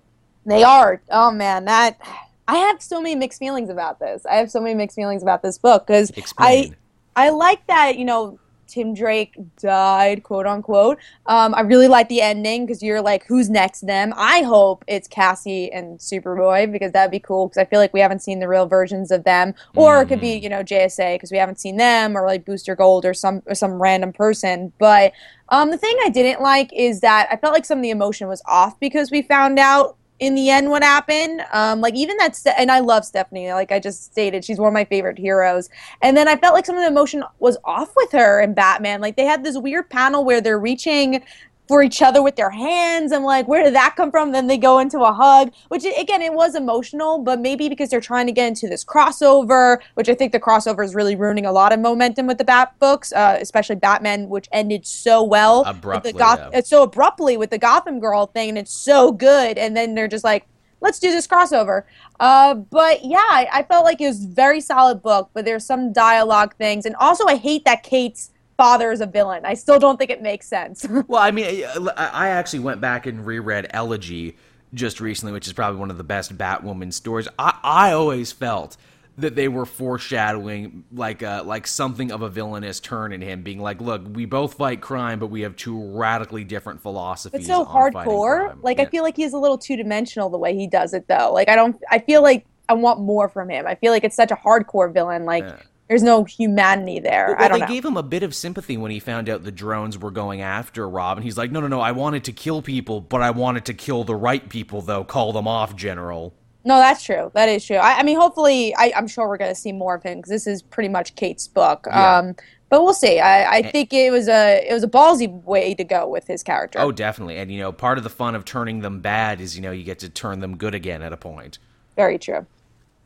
They are. Oh man, that I have so many mixed feelings about this. I have so many mixed feelings about this book because I I like that you know Tim Drake died, quote unquote. Um, I really like the ending because you're like, who's next? Them. I hope it's Cassie and Superboy because that'd be cool because I feel like we haven't seen the real versions of them, or it could be you know JSA because we haven't seen them, or like Booster Gold or some or some random person. But um, the thing I didn't like is that I felt like some of the emotion was off because we found out in the end what happened um like even that Ste- and i love stephanie like i just stated she's one of my favorite heroes. And then i felt like some of the emotion was off with her and batman. Like they had this weird panel where they're reaching for each other with their hands i'm like where did that come from then they go into a hug which again it was emotional but maybe because they're trying to get into this crossover which i think the crossover is really ruining a lot of momentum with the bat books uh, especially batman which ended so well Abruptly, the Goth- yeah. so abruptly with the Gotham Girl thing, and it's so good. And then they're just like, let's do this crossover. Uh, but yeah, I, I felt like it was a very solid book, but there's some dialogue things, and also I hate that Kate's father is a villain. I still don't think it makes sense. Well, I mean, I I actually went back and reread Elegy just recently, which is probably one of the best Batwoman stories. I, I always felt that they were foreshadowing like uh, like something of a villainous turn in him, being like, "Look, we both fight crime, but we have two radically different philosophies." it's so hardcore. crime." Like Yeah. I feel like he's a little two dimensional the way he does it, though. Like I don't. I feel like I want more from him. I feel like it's such a hardcore villain. Like Yeah. There's no humanity there. Well, I don't they know. gave him a bit of sympathy when he found out the drones were going after Rob, and he's like, "No, no, no! I wanted to kill people, but I wanted to kill the right people, though. Call them off, General." No, that's true. That is true. I, I mean, hopefully, I, I'm sure we're going to see more of him because this is pretty much Kate's book. Yeah. Um, but we'll see. I, I think it was a it was a ballsy way to go with his character. Oh, definitely. And you know, part of the fun of turning them bad is you know you get to turn them good again at a point. very true.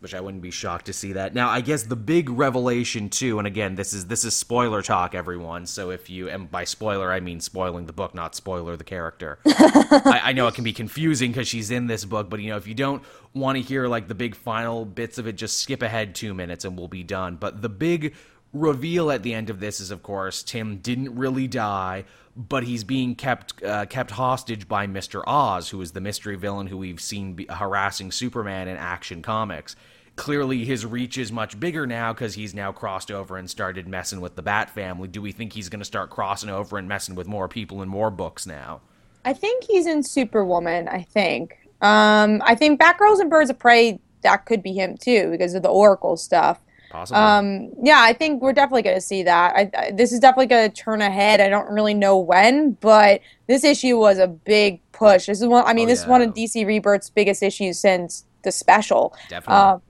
Which I wouldn't be shocked to see that. Now, I guess the big revelation too, and again, this is this is spoiler talk, everyone. So if you and by spoiler I mean spoiling the book, not spoiler the character. I, I know it can be confusing because she's in this book, but you know if you don't want to hear like the big final bits of it, just skip ahead two minutes and we'll be done. But the big reveal at the end of this is, of course, Tim didn't really die, but he's being kept uh, kept hostage by Mister Oz, who is the mystery villain who we've seen be- harassing Superman in Action Comics. Clearly, his reach is much bigger now because he's now crossed over and started messing with the Bat family. Do we think he's going to start crossing over and messing with more people in more books now? I think he's in Superwoman. I think. Um, I think Batgirls and Birds of Prey that could be him too because of the Oracle stuff. Possibly. Um, yeah, I think we're definitely going to see that. I, I, this is definitely going to turn ahead. I don't really know when, but this issue was a big push. This is one. I mean, Oh, this is one of DC Rebirth's biggest issues since the special. Definitely. Um,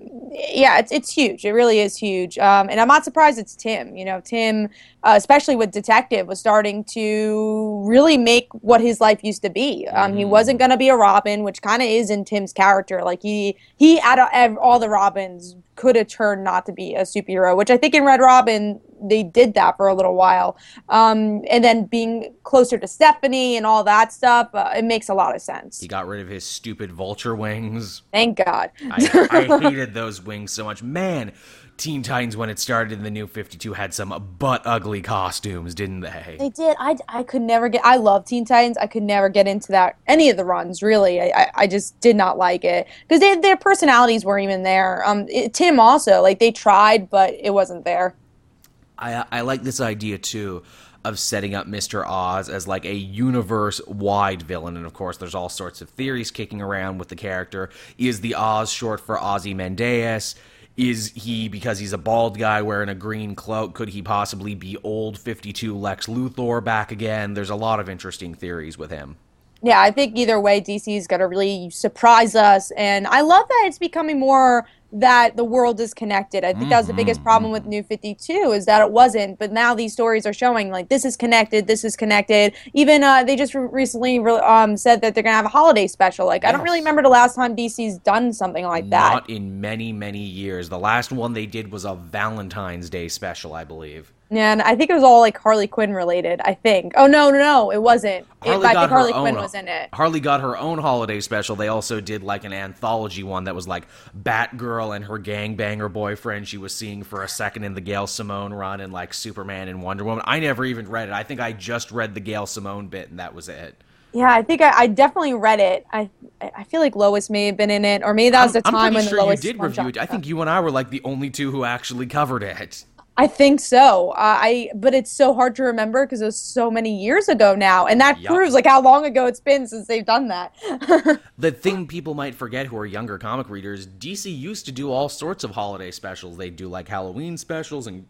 yeah, it's it's huge. It really is huge. Um, and I'm not surprised it's Tim. You know, Tim, uh, especially with Detective, was starting to really make what his life used to be. Um, He Mhm. wasn't going to be a Robin, which kind of is in Tim's character. Like he he out of all the Robins could have turned not to be a superhero, which I think in Red Robin they did that for a little while. Um, and then being closer to Stephanie and all that stuff, uh, it makes a lot of sense. he got rid of his stupid vulture wings. Thank God. I, I hated those wings so much. Man, Teen Titans, when it started in the new 52, had some butt ugly costumes, didn't they? They did. I, I could never get. I love Teen Titans. I could never get into that any of the runs. Really, I, I, I just did not like it because their personalities weren't even there. Um, it, Tim also like they tried, but it wasn't there. I, I like this idea too of setting up Mr. Oz as like a universe wide villain. And of course, there's all sorts of theories kicking around with the character. Is the Oz short for Ozymandias? Is he, because he's a bald guy wearing a green cloak, could he possibly be old 52 Lex Luthor back again? There's a lot of interesting theories with him. Yeah, I think either way, DC's going to really surprise us, and I love that it's becoming more that the world is connected. I think that was the biggest problem with New 52 is that it wasn't, but now these stories are showing like this is connected, this is connected. Even uh, they just re- recently re- um, said that they're going to have a holiday special. Like I don't really remember the last time DC's done something like that. Not in many, many years. The last one they did was a Valentine's Day special, I believe. Yeah, and I think it was all like Harley Quinn related. I think. Oh no, no, no, it wasn't. It, Harley I think Harley own. Quinn was in it. Harley got her own holiday special. They also did like an anthology one that was like Batgirl and her gangbanger boyfriend she was seeing for a second in the Gail Simone run and like Superman and Wonder Woman. I never even read it. I think I just read the Gail Simone bit and that was it. Yeah, I think I, I definitely read it. I I feel like Lois may have been in it, or maybe that was the I'm time pretty when sure Lois you did review it. I think you and I were like the only two who actually covered it. I think so. Uh, I but it's so hard to remember because it was so many years ago now, and that proves like how long ago it's been since they've done that. The thing people might forget who are younger comic readers, DC used to do all sorts of holiday specials. They'd do like Halloween specials and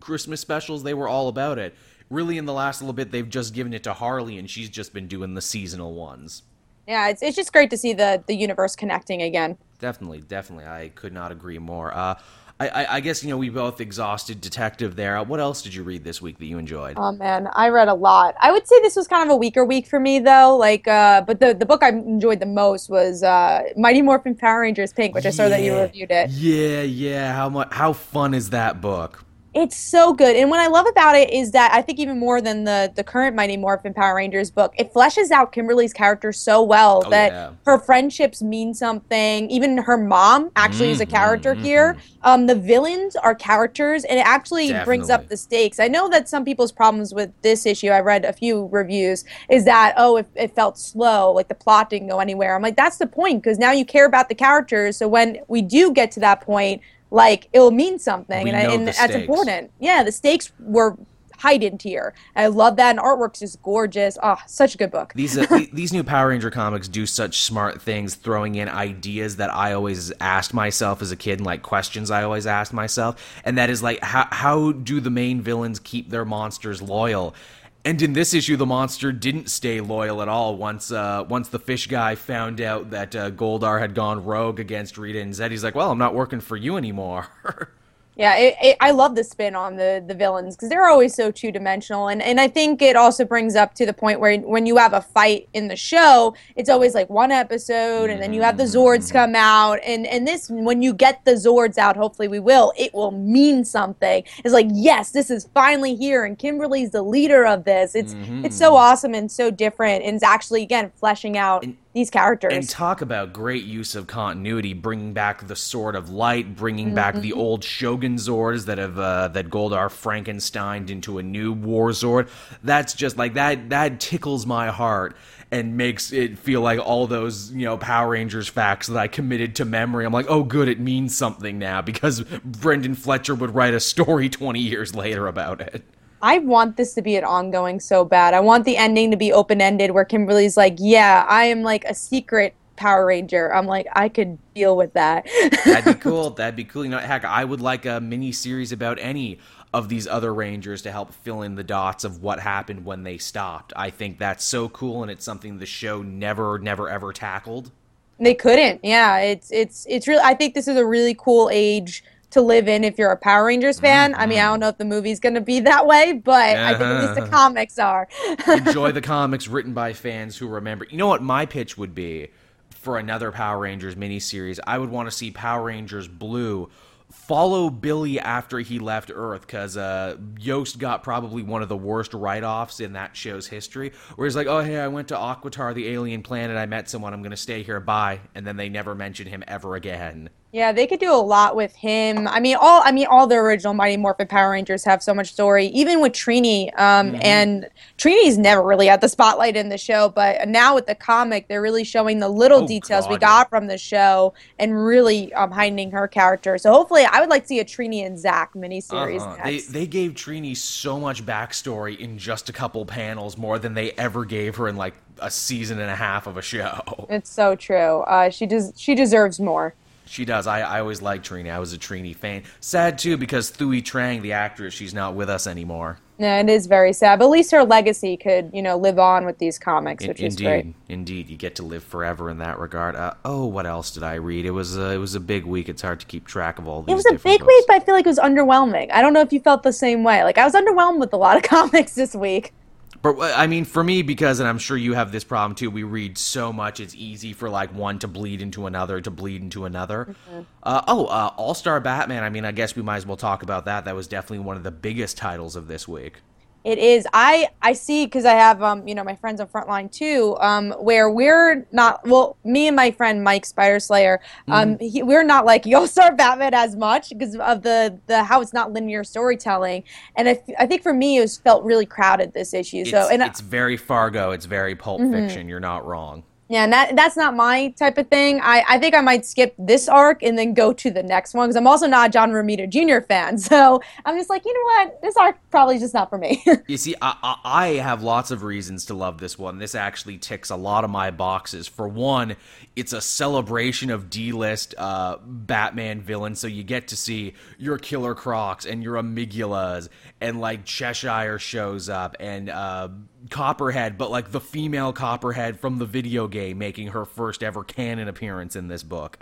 Christmas specials. They were all about it. Really, in the last little bit, they've just given it to Harley, and she's just been doing the seasonal ones. yeah, it's it's just great to see the the universe connecting again. Definitely, definitely. I could not agree more. Uh, I, I, I guess, you know, we both exhausted Detective there. What else did you read this week that you enjoyed? Oh man, I read a lot. I would say this was kind of a weaker week for me though. Like, uh, but the the book I enjoyed the most was uh, Mighty Morphin Power Rangers Pink, which I saw that you reviewed it. Yeah, yeah. How much? How fun is that book? It's so good. And what I love about it is that I think even more than the the current Mighty Morphin Power Rangers book, it fleshes out Kimberly's character so well Oh, that yeah. her friendships mean something. Even her mom actually is a character mhm. here. Um, the villains are characters, and it actually brings up the stakes. I know that some people's problems with this issue, I read a few reviews, is that oh, it, it felt slow, like the plot didn't go anywhere. I'm like, that's the point because now you care about the characters. So when we do get to that point, like it'll mean something, We and, I, and that's stakes. important. Yeah, the stakes were heightened here. I love that, and artwork's just gorgeous. Oh, such a good book. These uh, these new Power Ranger comics do such smart things, throwing in ideas that I always asked myself as a kid, and like questions I always asked myself, and that is like, how how do the main villains keep their monsters loyal? And in this issue, the monster didn't stay loyal at all. Once uh, once the fish guy found out that uh, Goldar had gone rogue against Rita and Zed, he's like, "Well, I'm not working for you anymore." Yeah, it, it, I love the spin on the the villains because they're always so two dimensional, and and I think it also brings up to the point where when you have a fight in the show, it's always like one episode, and then you have the Zords Mm-hmm. come out, and and this when you get the Zords out, hopefully we will, it will mean something. It's like yes, this is finally here, and Kimberly's the leader of this. It's it's so awesome and so different, and it's actually again fleshing out these characters. And talk about great use of continuity, bringing back the Sword of Light, bringing back the old Shogun Zords that have uh, that Goldar Frankensteined into a new War Zord. That's just like that. That tickles my heart and makes it feel like all those you know Power Rangers facts that I committed to memory. I'm like, oh, good, it means something now because Brenden Fletcher would write a story 20 years later about it. I want this to be an ongoing so bad. I want the ending to be open ended where Kimberly's like, Yeah, I am like a secret Power Ranger. I'm like, I could deal with that. That'd be cool. That'd be cool. You know, heck, I would like a mini series about any of these other Rangers to help fill in the dots of what happened when they stopped. I think that's so cool, and it's something the show never, never, ever tackled. they couldn't. Yeah, it's it's it's really I think this is a really cool age to live in if you're a Power Rangers fan. I mean, I don't know if the movie's going to be that way, but I think at least the comics are. Enjoy the comics written by fans who remember. You know what my pitch would be for another Power Rangers miniseries? I would want to see Power Rangers Blue follow Billy after he left Earth because uh, Yost got probably one of the worst write offs in that show's history. Where he's like, oh, hey, I went to Aquitar, the alien planet. I met someone. I'm going to stay here. Bye. And then they never mention him ever again. Yeah, they could do a lot with him. I mean, all I mean, all the original Mighty Morphin Power Rangers have so much story. Even with Trini, um, Mm-hmm. and Trini's never really had the spotlight in the show, but now with the comic, they're really showing the little Oh, details we got from the show and really um, heightening her character. So hopefully, I would like to see a Trini and Zach miniseries Uh-huh. They they gave Trini so much backstory in just a couple panels, more than they ever gave her in like a season and a half of a show. it's so true. Uh, she does. She deserves more. She does. I, I always liked Trini. I was a Trini fan. Sad too because Thuy Trang, the actress, she's not with us anymore. Yeah, it is very sad. But at least her legacy could, you know, live on with these comics, In- which is indeed, great. indeed, you get to live forever in that regard. Uh, oh, what else did I read? It was uh, it was a big week. It's hard to keep track of all these. It was a big books. week, but I feel like it was underwhelming. I don't know if you felt the same way. Like I was underwhelmed with a lot of comics this week. But uh, I mean, for me, because and I'm sure you have this problem too. We read so much; it's easy for like one to bleed into another, to bleed into another. Mm-hmm. Uh, oh, uh, All Star Batman. I mean, I guess we might as well talk about that. That was definitely one of the biggest titles of this week. It is. I I see because I have um you know my friends on Frontline too. Um, where we're not well, me and my friend Mike Spider Slayer. Um, he, we're not like All Star Batman as much because of the the how it's not linear storytelling. And I, I think for me it was felt really crowded this issue. It's, so and I- it's very Fargo. It's very Pulp Fiction. You're not wrong. Yeah, and that that's not my type of thing. I, I think I might skip this arc and then go to the next one because I'm also not a John Romita Jr. fan. So I'm just like, you know what? This arc probably just not for me. You see, I, I, I have lots of reasons to love this one. This actually ticks a lot of my boxes. For one, it's a celebration of D-list uh, Batman villains, so you get to see your Killer Crocs and your Amygdalas, and like Cheshire shows up, and uh, Copperhead, but like the female Copperhead from the video game, making her first ever canon appearance in this book.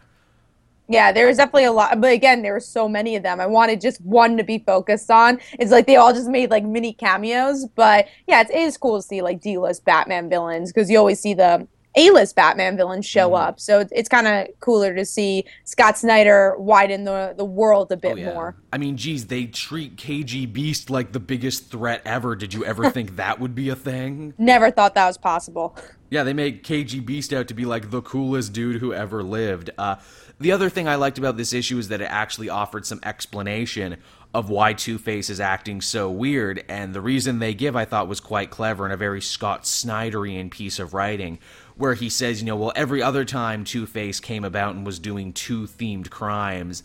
yeah, there was definitely a lot, but again, there were so many of them. I wanted just one to be focused on. It's like they all just made like mini cameos, but yeah, it's, it is cool to see like D-list Batman villains because you always see the A-list Batman villains show Mm-hmm. up. So it's, kind of cooler to see Scott Snyder widen the the world a bit Oh, yeah. more. I mean, geez, they treat KG Beast like the biggest threat ever. Did you ever think that would be a thing? Never thought that was possible. Yeah, they make KG Beast out to be like the coolest dude who ever lived. Uh, the other thing I liked about this issue is that it actually offered some explanation of why Two Face is acting so weird, and the reason they give I thought was quite clever and a very Scott Snyderian piece of writing, where he says, you know, well, every other time Two Face came about and was doing two themed crimes,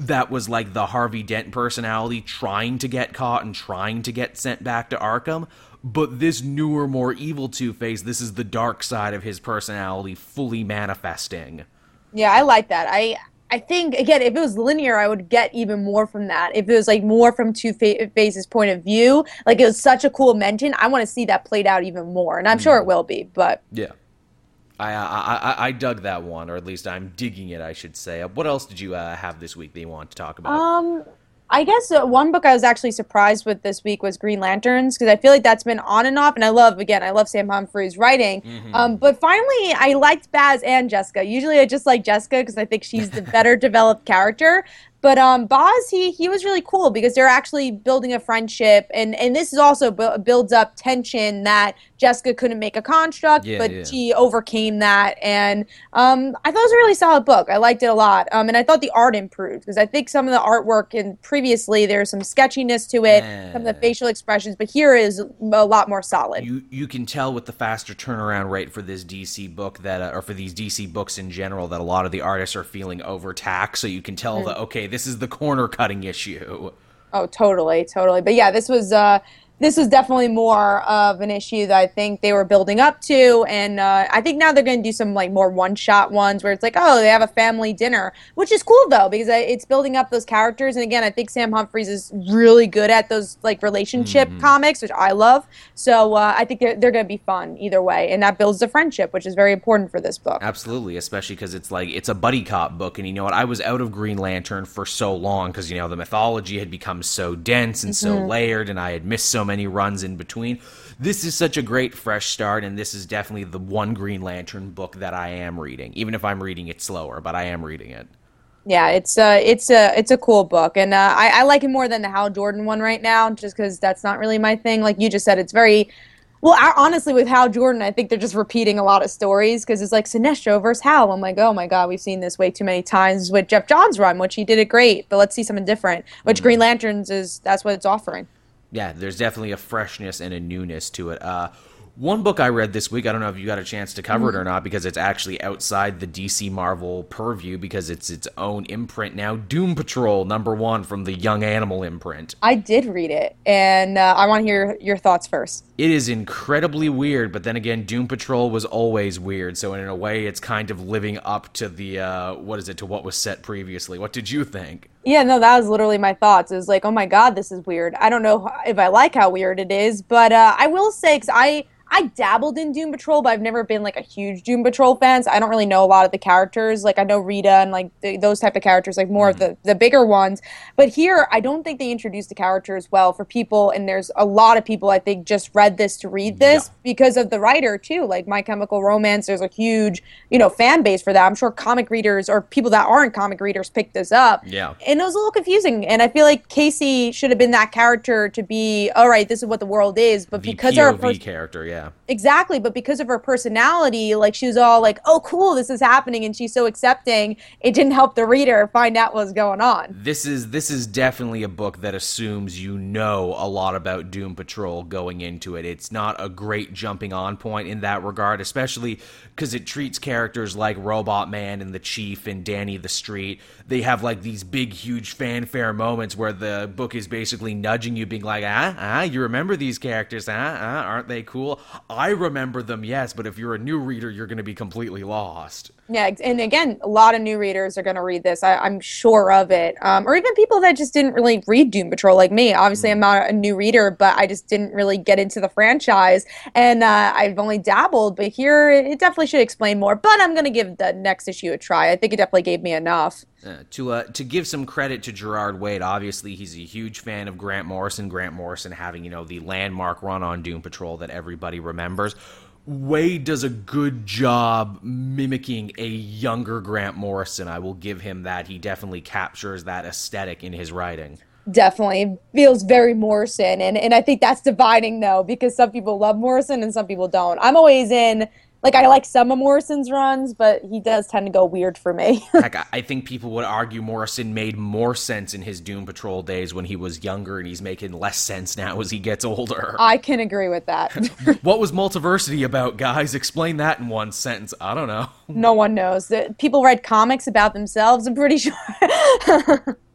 that was like the Harvey Dent personality trying to get caught and trying to get sent back to Arkham. But this newer, more evil Two Face, this is the dark side of his personality fully manifesting. Yeah, I like that. I I think again, if it was linear, I would get even more from that. If it was like more from Two Face's point of view, like it was such a cool mention. I want to see that played out even more, and I'm sure hmm. it will be. But Yeah. I, I, I, I dug that one, or at least I'm digging it, I should say. What else did you uh, have this week that you want to talk about? um, I guess uh, one book I was actually surprised with this week was Green Lanterns because I feel like that's been on and off, and I love again I love Sam Humphries writing. Mm-hmm. Um, but finally, I liked Baz and Jessica. Usually, I just like Jessica because I think she's the better developed character. But um, Baz, he he was really cool because they're actually building a friendship, and and this is also bu- builds up tension that Jessica couldn't make a construct, yeah, but yeah. she overcame that, and um, I thought it was a really solid book. I liked it a lot, um, and I thought the art improved because I think some of the artwork and previously there's some sketchiness to it, yeah. some of the facial expressions, but here is a lot more solid. You you can tell with the faster turnaround rate for this DC book that, uh, or for these DC books in general, that a lot of the artists are feeling overtaxed. So you can tell mm. that okay this is the corner cutting issue. Oh, totally, totally. But yeah, this was uh, this was definitely more of an issue that I think they were building up to, and uh, I think now they're going to do some like more one-shot ones where it's like, oh, they have a family dinner, which is cool though because it's building up those characters. And again, I think Sam Humphries is really good at those like relationship mm-hmm. comics, which I love. So uh, I think they're, they're going to be fun either way, and that builds the friendship, which is very important for this book. Absolutely, especially because it's like it's a buddy cop book, and you know what? I was out of Green Lantern for so long because you know the mythology had become so dense and mm-hmm. so layered, and I had missed so many runs in between. This is such a great fresh start, and this is definitely the one Green Lantern book that I am reading, even if I'm reading it slower, but I am reading it. Yeah, it's a it's a it's a cool book, and uh, I, I like it more than the Hal Jordan one right now, just because that's not really my thing. Like you just said, it's very well, I, honestly, with Hal Jordan, I think they're just repeating a lot of stories because it's like Sinestro versus Hal. I'm like, oh my god, we've seen this way too many times with Geoff Johns' run, which he did it great. But let's see something different. Which mm-hmm. Green Lanterns is that's what it's offering yeah, there's definitely a freshness and a newness to it. Uh, one book I read this week, I don't know if you got a chance to cover mm-hmm. it or not because it's actually outside the DC Marvel purview because it's its own imprint now. Doom Patrol number one from the Young Animal imprint. I did read it, and uh, I want to hear your thoughts first. It is incredibly weird, but then again, Doom Patrol was always weird, so in a way, it's kind of living up to the uh, what is it to what was set previously. What did you think? Yeah, no, that was literally my thoughts. It was like, oh my god, this is weird. I don't know if I like how weird it is, but uh, I will say, because I I dabbled in Doom Patrol, but I've never been like a huge Doom Patrol fan. So I don't really know a lot of the characters. Like I know Rita and like the, those type of characters, like more mm. of the the bigger ones. But here, I don't think they introduced the characters well for people. And there's a lot of people I think just read this to read this yeah. because of the writer too. Like My Chemical Romance, there's a huge you know fan base for that. I'm sure comic readers or people that aren't comic readers picked this up. Yeah, and it was a little confusing. And I feel like Casey should have been that character to be all right. This is what the world is, but the because POV our character, yeah. Exactly, but because of her personality, like she was all like, "Oh, cool, this is happening," and she's so accepting. It didn't help the reader find out what's going on. This is this is definitely a book that assumes you know a lot about Doom Patrol going into it. It's not a great jumping on point in that regard, especially because it treats characters like Robot Man and the Chief and Danny the Street. They have like these big, huge fanfare moments where the book is basically nudging you, being like, "Ah, ah, you remember these characters? Ah, ah, aren't they cool?" I remember them, yes, but if you're a new reader, you're going to be completely lost. Yeah, and again, a lot of new readers are going to read this. I, am sure of it. Um, or even people that just didn't really read Doom Patrol, like me. Obviously, mm. I'm not a new reader, but I just didn't really get into the franchise, and uh, I've only dabbled. But here, it definitely should explain more. But I'm going to give the next issue a try. I think it definitely gave me enough. Uh, to uh, to give some credit to Gerard Way, obviously he's a huge fan of Grant Morrison. Grant Morrison having you know the landmark run on Doom Patrol that everybody remembers. Way does a good job mimicking a younger Grant Morrison. I will give him that. He definitely captures that aesthetic in his writing. Definitely feels very Morrison, and and I think that's dividing though because some people love Morrison and some people don't. I'm always in like I like some of Morrison's runs, but he does tend to go weird for me. Heck, I think people would argue Morrison made more sense in his Doom Patrol days when he was younger, and he's making less sense now as he gets older. I can agree with that. what was Multiversity about, guys? Explain that in one sentence. I don't know. No one knows. People write comics about themselves. I'm pretty sure.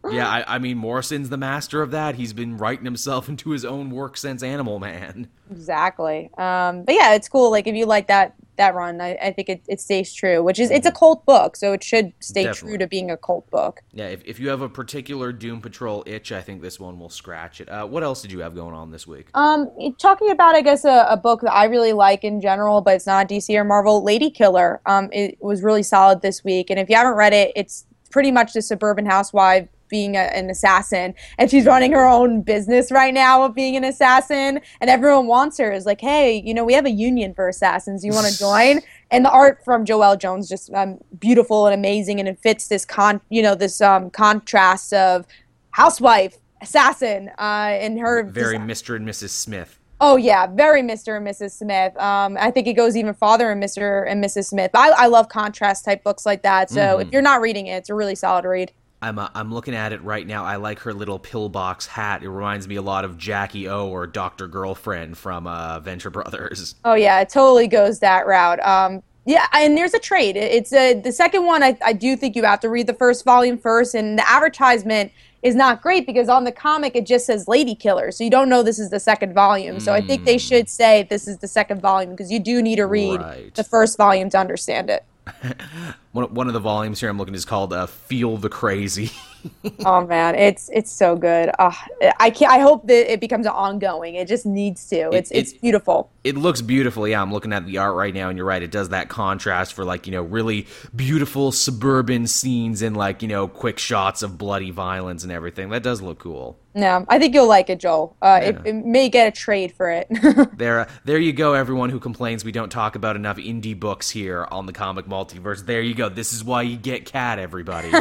yeah, I, I, mean Morrison's the master of that. He's been writing himself into his own work since Animal Man. Exactly. Um, but yeah, it's cool. Like if you like that that run, I, I think it, it stays true. Which is it's a mm-hmm. cult book, so it should stay Definitely. true to being a cult book. Yeah, if if you have a particular Doom Patrol itch, I think this one will scratch it. Uh, what else did you have going on this week? Um, talking about I guess a, a book that I really like in general, but it's not DC or Marvel. Lady Killer. Um, it was really solid this week, and if you haven't read it, it's pretty much the suburban housewife being a, an assassin, and she's running her own business right now of being an assassin, and everyone wants her. Is like, hey, you know, we have a union for assassins. You want to join? And the art from Joelle Jones just um, beautiful and amazing, and it fits this con, you know, this um, contrast of housewife, assassin, uh, and her very Mr. and Mrs. Smith. Oh yeah, very Mr. and Mrs. Smith. Um, I think it goes even farther in Mr. and Mrs. Smith. I, I love contrast type books like that. So mm-hmm. if you're not reading it, it's a really solid read. I'm uh, I'm looking at it right now. I like her little pillbox hat. It reminds me a lot of Jackie O or Doctor Girlfriend from uh, Venture Brothers. Oh yeah, it totally goes that route. Um, yeah, and there's a trade. It's a the second one. I, I do think you have to read the first volume first, and the advertisement is not great because on the comic it just says Lady Killer, so you don't know this is the second volume. Mm. So I think they should say this is the second volume because you do need to read right. the first volume to understand it. one of the volumes here I'm looking is called uh, "Feel the Crazy." oh man, it's it's so good. Uh, I can't. I hope that it becomes ongoing. It just needs to. It's it, it's beautiful. It looks beautiful. Yeah, I'm looking at the art right now, and you're right. It does that contrast for like you know really beautiful suburban scenes and like you know quick shots of bloody violence and everything. That does look cool. No, I think you'll like it, Joel. Uh, yeah. it, it, may get a trade for it. there, uh, there you go. Everyone who complains we don't talk about enough indie books here on the comic multiverse. There you go. This is why you get Kat, everybody.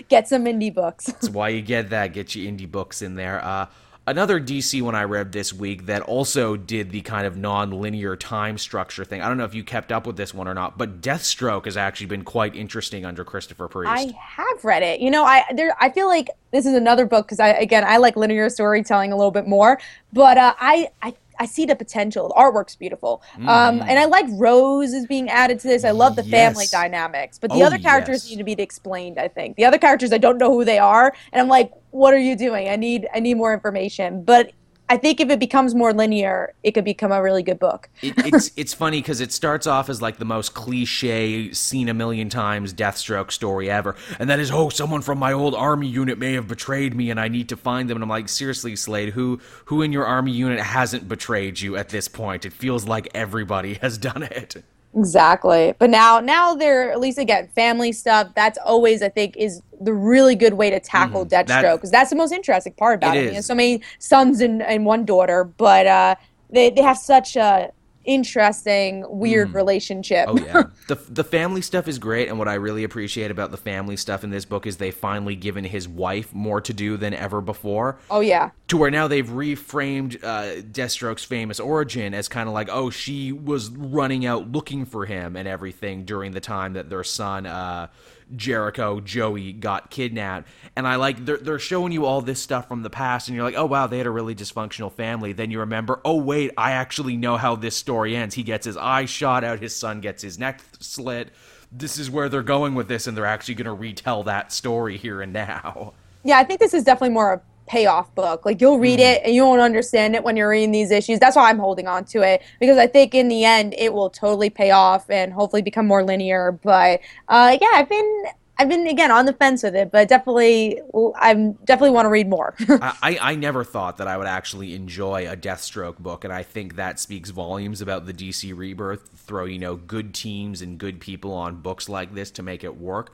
get some indie books. That's why you get that. Get your indie books in there. Uh, Another DC one I read this week that also did the kind of non-linear time structure thing. I don't know if you kept up with this one or not, but Deathstroke has actually been quite interesting under Christopher Priest. I have read it. You know, I there I feel like this is another book because I again I like linear storytelling a little bit more, but uh, I I I see the potential. The artwork's beautiful. Mm. Um, and I like Rose is being added to this. I love the yes. family dynamics. But the oh, other characters yes. need to be explained, I think. The other characters I don't know who they are. And I'm like, what are you doing? I need I need more information. But I think if it becomes more linear, it could become a really good book. it, it's it's funny because it starts off as like the most cliche, seen a million times Deathstroke story ever, and that is oh someone from my old army unit may have betrayed me and I need to find them. And I'm like seriously, Slade, who who in your army unit hasn't betrayed you at this point? It feels like everybody has done it. Exactly. But now now they're at least again family stuff. That's always I think is the really good way to tackle mm, Deathstroke because that, that's the most interesting part about it. it. You know, so many sons and, and one daughter, but uh, they they have such a interesting, weird mm. relationship. Oh yeah, the the family stuff is great, and what I really appreciate about the family stuff in this book is they finally given his wife more to do than ever before. Oh yeah, to where now they've reframed uh, Deathstroke's famous origin as kind of like, oh, she was running out looking for him and everything during the time that their son. Uh, Jericho, Joey got kidnapped. And I like they're they're showing you all this stuff from the past and you're like, "Oh wow, they had a really dysfunctional family." Then you remember, "Oh wait, I actually know how this story ends. He gets his eye shot out, his son gets his neck slit. This is where they're going with this and they're actually going to retell that story here and now." Yeah, I think this is definitely more payoff book. Like you'll read mm-hmm. it and you won't understand it when you're reading these issues. That's why I'm holding on to it because I think in the end it will totally pay off and hopefully become more linear. But uh, yeah, I've been I've been again on the fence with it, but definitely I'm definitely want to read more. I, I never thought that I would actually enjoy a Deathstroke book, and I think that speaks volumes about the DC Rebirth. Throw you know good teams and good people on books like this to make it work.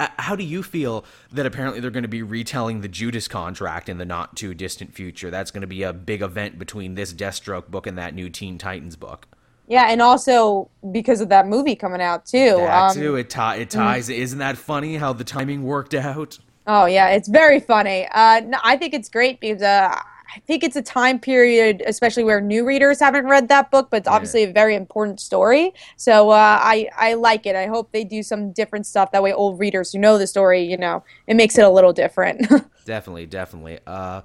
Uh, how do you feel that apparently they're going to be retelling the Judas contract in the not too distant future? That's going to be a big event between this Deathstroke book and that new Teen Titans book. Yeah, and also because of that movie coming out too. That um, too. It, t- it mm. ties. Mm. Isn't that funny how the timing worked out? Oh yeah, it's very funny. Uh, no, I think it's great because uh, I think it's a time period, especially where new readers haven't read that book, but it's obviously yeah. a very important story. So uh, I I like it. I hope they do some different stuff. That way, old readers who know the story, you know, it makes it a little different. definitely, definitely. Uh,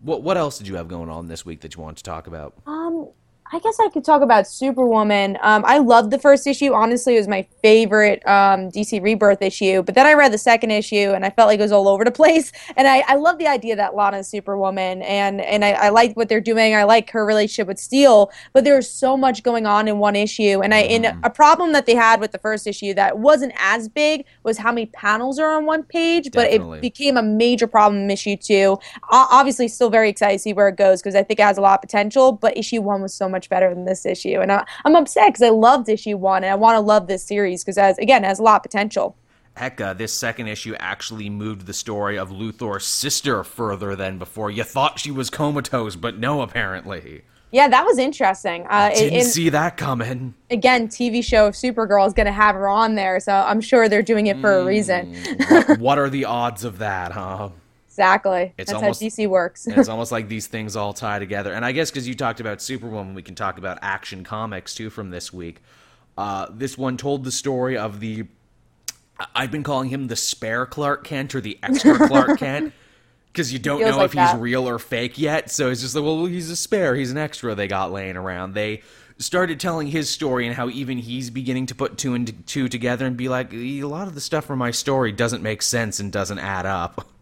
what what else did you have going on this week that you want to talk about? Um, I guess I could talk about Superwoman. Um, I loved the first issue. Honestly, it was my favorite um, DC Rebirth issue. But then I read the second issue, and I felt like it was all over the place. And I, I love the idea that Lana's Superwoman, and and I, I like what they're doing. I like her relationship with Steel. But there was so much going on in one issue, and I in mm. a problem that they had with the first issue that wasn't as big was how many panels are on one page. Definitely. But it became a major problem in issue two. O- obviously, still very excited to see where it goes because I think it has a lot of potential. But issue one was so much better than this issue. And I, am upset because I loved issue one and I want to love this series because, as again, it has a lot of potential. Heck, uh, this second issue actually moved the story of Luthor's sister further than before. You thought she was comatose, but no, apparently. Yeah, that was interesting. Uh, Didn't see that coming. again, TV show of Supergirl is going to have her on there, so I'm sure they're doing it for a reason. what, what are the odds of that, huh? Exactly. It's That's almost- how DC works. It's almost like these things all tie together. And I guess because you talked about Superwoman, we can talk about Action Comics too from this week. Uh, this one told the story of the. I've been calling him the spare Clark Kent or the extra Clark Kent. Because you don't know like if he's real or fake yet. So it's just like, well, he's a spare. He's an extra they got laying around. They started telling his story and how even he's beginning to put two and two together and be like, a lot of the stuff from my story doesn't make sense and doesn't add up.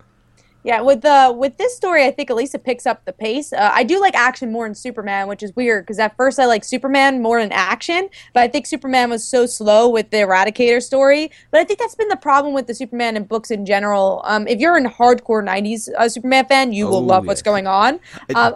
Yeah, with the with this story, I think Elisa picks up the pace. Uh, I do like action more in Superman, which is weird because at first I like Superman more in action, but I think Superman was so slow with the Eradicator story. But I think that's been the problem with the Superman in books in general. Um, if you're a hardcore '90s uh, Superman fan, you will Oh, love yes. what's going on. Uh,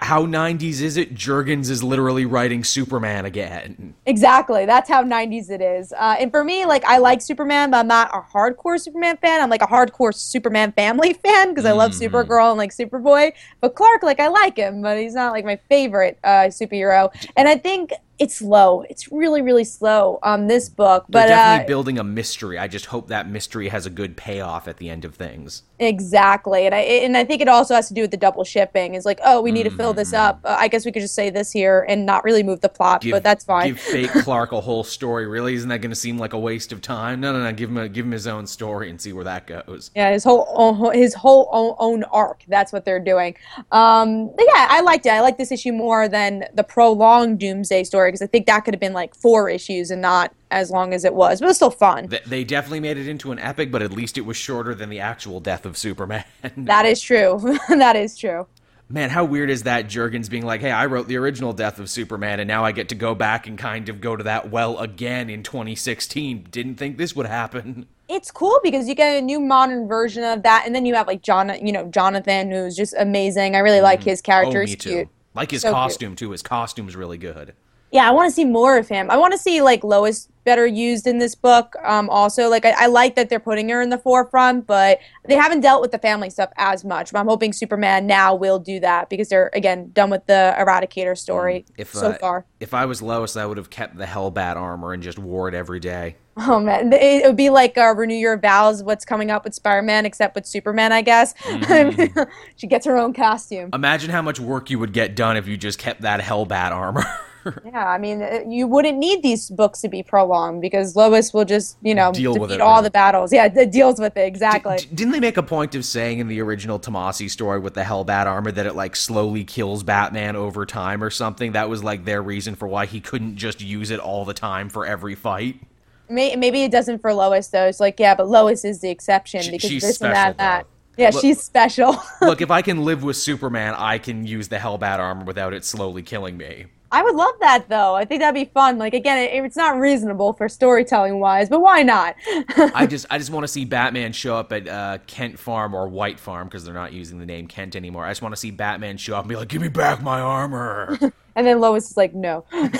how 90s is it? Jurgens is literally writing Superman again. Exactly. That's how 90s it is. Uh, and for me, like, I like Superman, but I'm not a hardcore Superman fan. I'm like a hardcore Superman family fan because I love Supergirl and like Superboy. But Clark, like, I like him, but he's not like my favorite uh, superhero. And I think it's slow. It's really, really slow. on this book, But They're but definitely uh, building a mystery. I just hope that mystery has a good payoff at the end of things. Exactly, and I and I think it also has to do with the double shipping. It's like, oh, we need to fill this up. Uh, I guess we could just say this here and not really move the plot, but that's fine. Give fake Clark a whole story. Really, isn't that going to seem like a waste of time? No, no, no. Give him a, give him his own story and see where that goes. Yeah, his whole own, his whole own, own arc. That's what they're doing. Um, but yeah, I liked it. I like this issue more than the prolonged Doomsday story because I think that could have been like four issues and not as long as it was. But it was still fun. They definitely made it into an epic, but at least it was shorter than the actual death of Superman. That is true. that is true. Man, how weird is that? Jurgens being like, "Hey, I wrote the original Death of Superman, and now I get to go back and kind of go to that well again in 2016. Didn't think this would happen." It's cool because you get a new modern version of that, and then you have like John, you know, Jonathan, who's just amazing. I really like mm-hmm. his character. Oh, He's me too. cute. Like his So cute. costume too. His costume's really good. Yeah, I want to see more of him. I want to see like Lois better used in this book. Um, also, like I, I like that they're putting her in the forefront, but they haven't dealt with the family stuff as much. But I'm hoping Superman now will do that because they're again done with the Eradicator story If so uh, far. if I was Lois, I would have kept the Hellbat armor and just wore it every day. Oh man, it, it would be like uh, renew your vows. What's coming up with Spider-Man, except with Superman, I guess. Mm-hmm. she gets her own costume. Imagine how much work you would get done if you just kept that Hellbat armor. Yeah, I mean, uh, you wouldn't need these books to be prolonged because Lois will just, you know, Deal with defeat it, all right. the battles. Yeah, it deals with it exactly. D- didn't they make a point of saying in the original Tomasi story with the Hellbat armor that it like slowly kills Batman over time or something? That was like their reason for why he couldn't just use it all the time for every fight. May- Maybe it doesn't for Lois though. It's like, yeah, but Lois is the exception because she's this and special, that, and that. though. Yeah, Look- she's special. Look, if I can live with Superman, I can use the Hellbat armor without it slowly killing me. I would love that though. I think that'd be fun. Like again, it, it's not reasonable for storytelling wise, but why not? I just I just want to see Batman show up at uh, Kent Farm or White Farm because they're not using the name Kent anymore. I just want to see Batman show up and be like, "Give me back my armor." and then Lois is like, no, and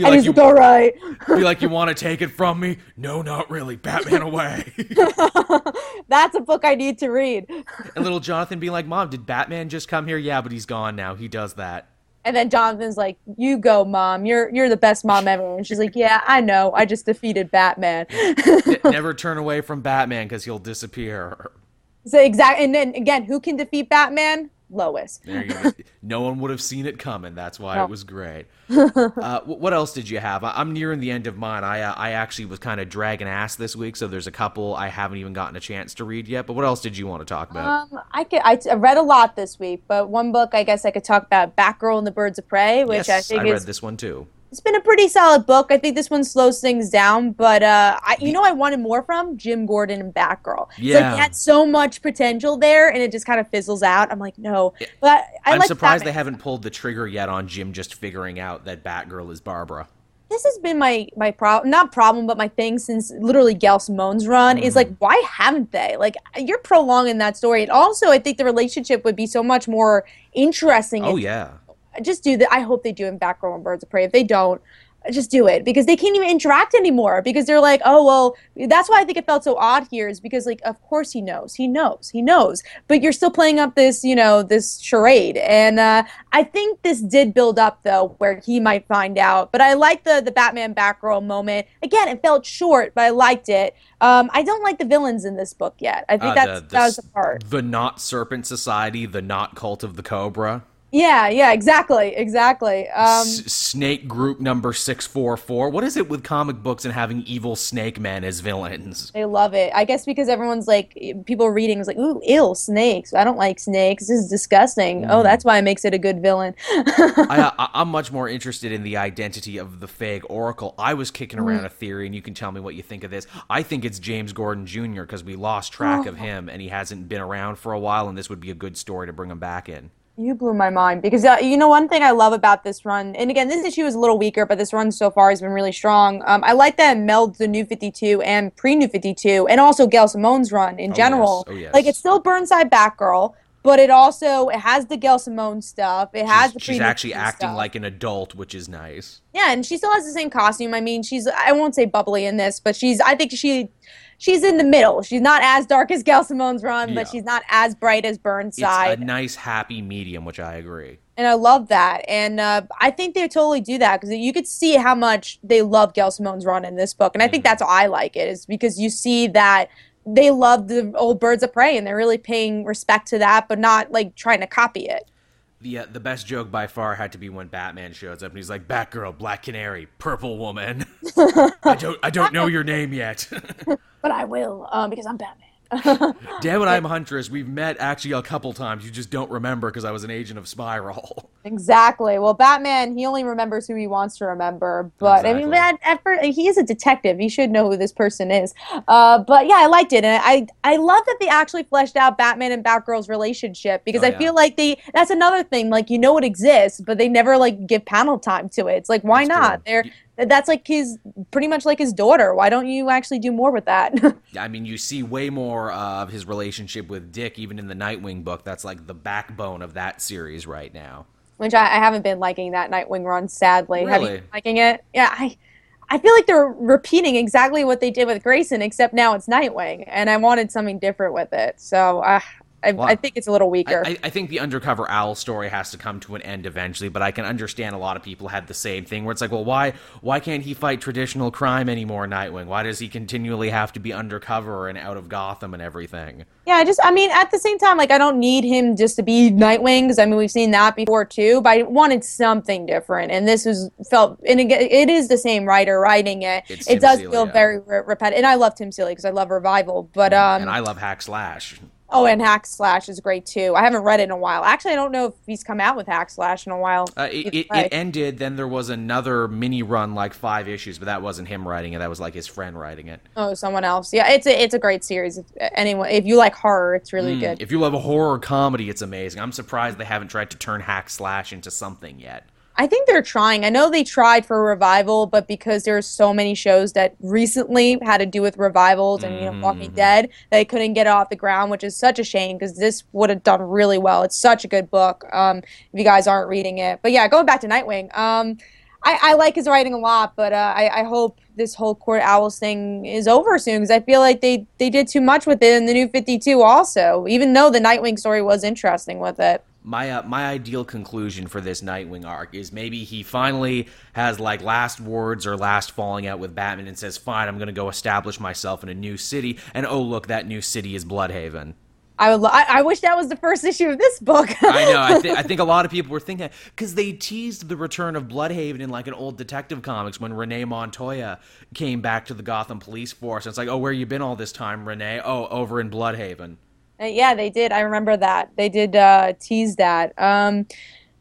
like he's like, all right. be like, "You want to take it from me?" No, not really. Batman away. That's a book I need to read. and little Jonathan be like, "Mom, did Batman just come here?" Yeah, but he's gone now. He does that. And then Jonathan's like, "You go, mom. You're you're the best mom ever." And she's like, "Yeah, I know. I just defeated Batman." Never turn away from Batman because he'll disappear. so exactly. And then again, who can defeat Batman? Lois. There you go. No one would have seen it coming. That's why No. it was great. uh, what else did you have? I- I'm nearing the end of mine. I uh, I actually was kind of dragging ass this week, so there's a couple I haven't even gotten a chance to read yet. But what else did you want to talk about? Um, I could. I, I read a lot this week, but one book I guess I could talk about Batgirl and the Birds of Prey, which yes, I think I read is this one too. It's been a pretty solid book. I think this one slows things down, but uh, I, you know, I wanted more from Jim Gordon and Batgirl. It's like Yeah. he had so much potential there, and it just kind of fizzles out. I'm like, no, but I I'm like surprised they haven't pulled the trigger yet on Jim just figuring out that Batgirl is Barbara. This has been my my problem, not problem, but my thing since literally Gail Simone's run is Mm-hmm. like, why haven't they? Like, you're prolonging that story, and also I think the relationship would be so much more interesting. Oh yeah. Just do that. I hope they do in Batgirl and Birds of Prey. If they don't, just do it because they can't even interact anymore because they're like, oh well, that's why I think it felt so odd here is because like of course he knows, he knows, he knows, but you're still playing up this you know this charade, and uh, I think this did build up though where he might find out. But I like the the Batman Batgirl moment. Again, it felt short, but I liked it. Um, I don't like the villains in this book yet. I think uh, that's the, the, that was the part. The not Serpent Society, the not Cult of the Cobra. Yeah, yeah, exactly, exactly. Um, S- snake Group number six four four. What is it with comic books and having evil snake men as villains? They love it. I guess because everyone's like, people reading is like, ooh, ill snakes. I don't like snakes. This is disgusting. Mm. Oh, that's why it makes it a good villain. I, am much more interested in the identity of the Fag Oracle. I was kicking around mm. a theory, and you can tell me what you think of this. I think it's James Gordon Jr. because we lost track oh. of him, and he hasn't been around for a while, and this would be a good story to bring him back in. You blew my mind because uh, you know one thing I love about this run, and again this issue is a little weaker, but this run so far has been really strong. Um, I like that it melds the New Fifty Two and pre New Fifty Two, and also Gail Simone's run in oh, general. Yes. Oh, yes. Like it's still Burnside Batgirl, but it also it has the Gail Simone stuff. It has she's, the she's actually acting stuff. like an adult, which is nice. Yeah, and she still has the same costume. I mean, she's I won't say bubbly in this, but she's I think she she's in the middle. She's not as dark as Gail Simone's run, yeah. but she's not as bright as Burnside. It's a nice happy medium, which I agree. And I love that, and uh, I think they totally do that because you could see how much they love Gail Simone's run in this book, and I think mm-hmm. that's why I like it is because you see that they love the old Birds of Prey, and they're really paying respect to that, but not like trying to copy it. The, uh, the best joke by far had to be when Batman shows up and he's like Batgirl, Black Canary, Purple Woman. I don't I don't know your name yet. but I will um, because I'm Batman. Damn it, I'm Huntress. We've met actually a couple times. You just don't remember because I was an agent of Spyral. Exactly. Well, Batman, he only remembers who he wants to remember. But exactly. I mean, at, at first, he is a detective. He should know who this person is. Uh, but yeah, I liked it, and I I love that they actually fleshed out Batman and Batgirl's relationship because oh, I yeah. feel like they that's another thing. Like you know it exists, but they never like give panel time to it. It's like why that's not? True. They're that's like his pretty much like his daughter. Why don't you actually do more with that? I mean, you see way more of his relationship with Dick, even in the Nightwing book. That's like the backbone of that series right now. Which I, I haven't been liking that Nightwing run. Sadly, really? have you liking it? Yeah, I. I feel like they're repeating exactly what they did with Grayson, except now it's Nightwing, and I wanted something different with it. So uh, I, well, I, think it's a little weaker. I, I, think the undercover owl story has to come to an end eventually, but I can understand a lot of people had the same thing where it's like, well, why why can't he fight traditional crime anymore, Nightwing? Why does he continually have to be undercover and out of Gotham and everything? Yeah, I just I mean, at the same time, like I don't need him just to be Nightwing because I mean we've seen that before too, but I wanted something different, and this was felt and it, it is the same writer writing it. It's it Tim does Seeley, feel very re- repetitive, and I love Tim Seeley because I love Revival, but um, and I love Hack Slash. Oh, and Hack Slash is great too. I haven't read it in a while. Actually, I don't know if he's come out with Hack Slash in a while. Uh, it, it, it, ended. Then there was another mini run, like five issues, but that wasn't him writing it. That was like his friend writing it. Oh, someone else. Yeah, it's a it's a great series. If anyone, if you like horror, it's really Mm, good. If you love a horror comedy, it's amazing. I'm surprised they haven't tried to turn Hack Slash into something yet. I think they're trying. I know they tried for a revival, but because there's so many shows that recently had to do with revivals and you know Walking Mhm. Dead, they couldn't get it off the ground, which is such a shame because this would have done really well. It's such a good book. Um, if you guys aren't reading it, but yeah, going back to Nightwing. Um, I, I like his writing a lot, but uh, I, I hope this whole Court Owls thing is over soon because I feel like they they did too much with it in the New Fifty Two. Also, even though the Nightwing story was interesting with it. My uh, my ideal conclusion for this Nightwing arc is maybe he finally has like last words or last falling out with Batman and says, "Fine, I'm going to go establish myself in a new city." And oh, look, that new city is Blüdhaven. I would. Lo- I, I wish that was the first issue of this book. I know. I, th- I think a lot of people were thinking because they teased the return of Blüdhaven in like an old detective comics when Renee Montoya came back to the Gotham Police Force. And it's like, oh, where you been all this time, Renee? Oh, over in Blüdhaven. Uh, yeah, they did. I remember that. They did uh, tease that. Um,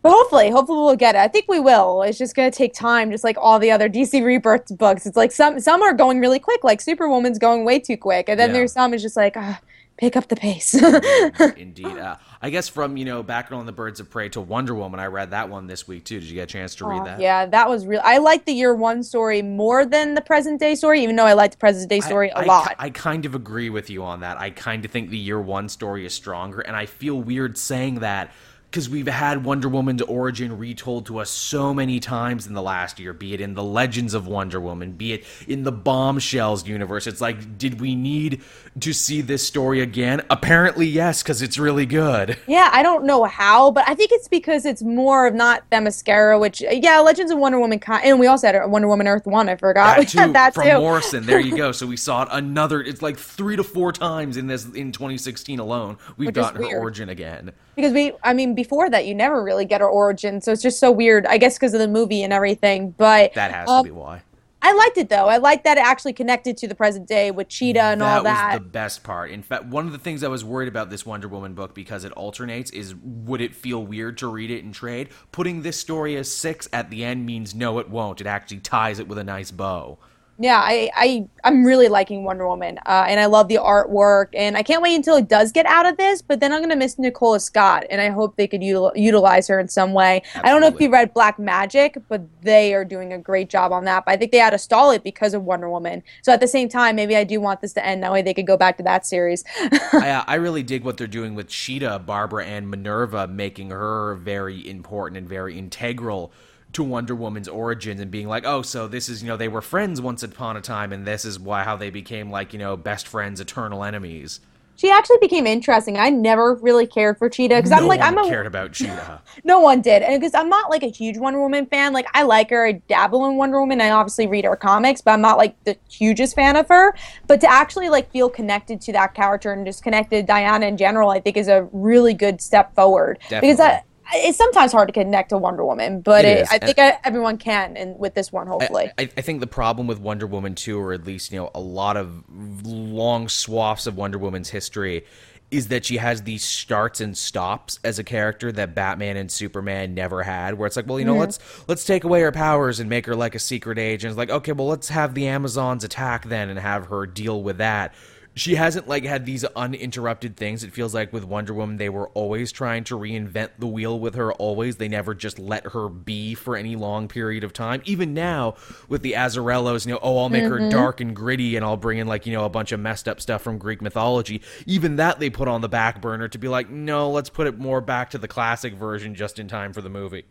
but hopefully, hopefully we'll get it. I think we will. It's just gonna take time, just like all the other DC Rebirth books. It's like some some are going really quick, like Superwoman's going way too quick, and then Yeah. there's some is just like, ah, pick up the pace. Indeed. Uh, I guess from, you know, back on the Birds of Prey to Wonder Woman, I read that one this week too. Did you get a chance to read Oh, that? Yeah, that was real. I like the year one story more than the present day story, even though I like the present day story I, a lot. I, I kind of agree with you on that. I kind of think the year one story is stronger, and I feel weird saying that because we've had Wonder Woman's origin retold to us so many times in the last year, be it in the Legends of Wonder Woman, be it in the Bombshells universe. It's like, did we need to see this story again? Apparently, yes, because it's really good. Yeah, I don't know how, but I think it's because it's more of not Themyscira, which, yeah, Legends of Wonder Woman, and we also had Wonder Woman Earth 1, I forgot. That too, that from too. Morrison. There you go. So we saw it another, it's like three to four times in this, in 2016 alone. We've which gotten her origin again. Because we, I mean, before that, you never really get her origin, so it's just so weird. I guess because of the movie and everything, but that has um, to be why. I liked it though. I liked that it actually connected to the present day with Cheetah and that all that. That was the best part. In fact, one of the things I was worried about this Wonder Woman book because it alternates is would it feel weird to read it in trade? Putting this story as six at the end means no, it won't. It actually ties it with a nice bow yeah, I, I I'm really liking Wonder Woman, uh, and I love the artwork, and I can't wait until it does get out of this. But then I'm gonna miss Nicola Scott, and I hope they could util- utilize her in some way. Absolutely. I don't know if you read Black Magic, but they are doing a great job on that. But I think they had to stall it because of Wonder Woman. So at the same time, maybe I do want this to end. That way they could go back to that series. I, uh, I really dig what they're doing with Cheetah, Barbara, and Minerva, making her very important and very integral to Wonder Woman's origins and being like, oh, so this is you know they were friends once upon a time, and this is why how they became like you know best friends, eternal enemies. She actually became interesting. I never really cared for Cheetah because no I'm like I'm a, cared about Cheetah. no one did, and because I'm not like a huge Wonder Woman fan. Like I like her, I dabble in Wonder Woman. I obviously read her comics, but I'm not like the hugest fan of her. But to actually like feel connected to that character and just connected to Diana in general, I think is a really good step forward. Definitely. Because I it's sometimes hard to connect to Wonder Woman, but it it, I think I, everyone can, and with this one, hopefully. I, I, think the problem with Wonder Woman too, or at least you know a lot of long swaths of Wonder Woman's history, is that she has these starts and stops as a character that Batman and Superman never had. Where it's like, well, you know, mm-hmm. let's let's take away her powers and make her like a secret agent. It's like, okay, well, let's have the Amazons attack then and have her deal with that she hasn't like had these uninterrupted things. It feels like with Wonder Woman, they were always trying to reinvent the wheel with her. Always, they never just let her be for any long period of time. Even now with the Azzarellos, you know, oh, I'll make mm-hmm. her dark and gritty, and I'll bring in like you know a bunch of messed up stuff from Greek mythology. Even that they put on the back burner to be like, no, let's put it more back to the classic version just in time for the movie.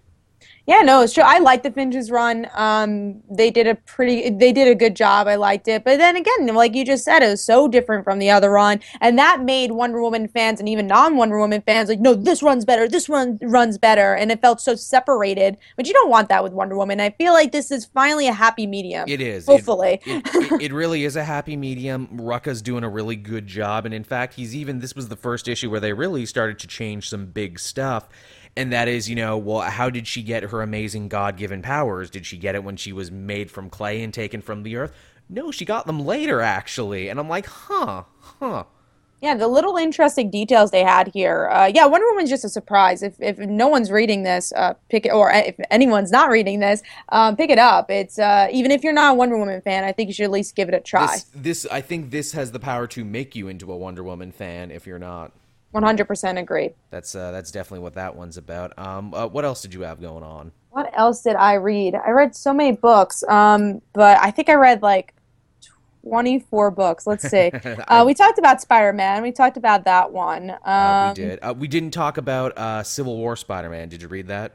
Yeah, no, it's true. I like the Finches run. Um, they did a pretty, they did a good job. I liked it. But then again, like you just said, it was so different from the other run, and that made Wonder Woman fans and even non-Wonder Woman fans like, no, this runs better. This run runs better, and it felt so separated. But you don't want that with Wonder Woman. I feel like this is finally a happy medium. It is. Hopefully, it, it, it really is a happy medium. Rucka's doing a really good job, and in fact, he's even. This was the first issue where they really started to change some big stuff and that is, you know, well, how did she get her amazing God given powers? Did she get it when she was made from clay and taken from the earth? No, she got them later, actually. And I'm like, huh, huh. Yeah, the little interesting details they had here. Uh, yeah, Wonder Woman's just a surprise. If, if no one's reading this, uh, pick it, or if anyone's not reading this, um, pick it up. It's uh, even if you're not a Wonder Woman fan, I think you should at least give it a try. This, this, I think, this has the power to make you into a Wonder Woman fan. If you're not. 100% agree. That's uh, that's definitely what that one's about. Um, uh, what else did you have going on? What else did I read? I read so many books, um, but I think I read like 24 books. Let's see. Uh, we talked about Spider Man. We talked about that one. Um, uh, we did. Uh, we didn't talk about uh, Civil War Spider Man. Did you read that?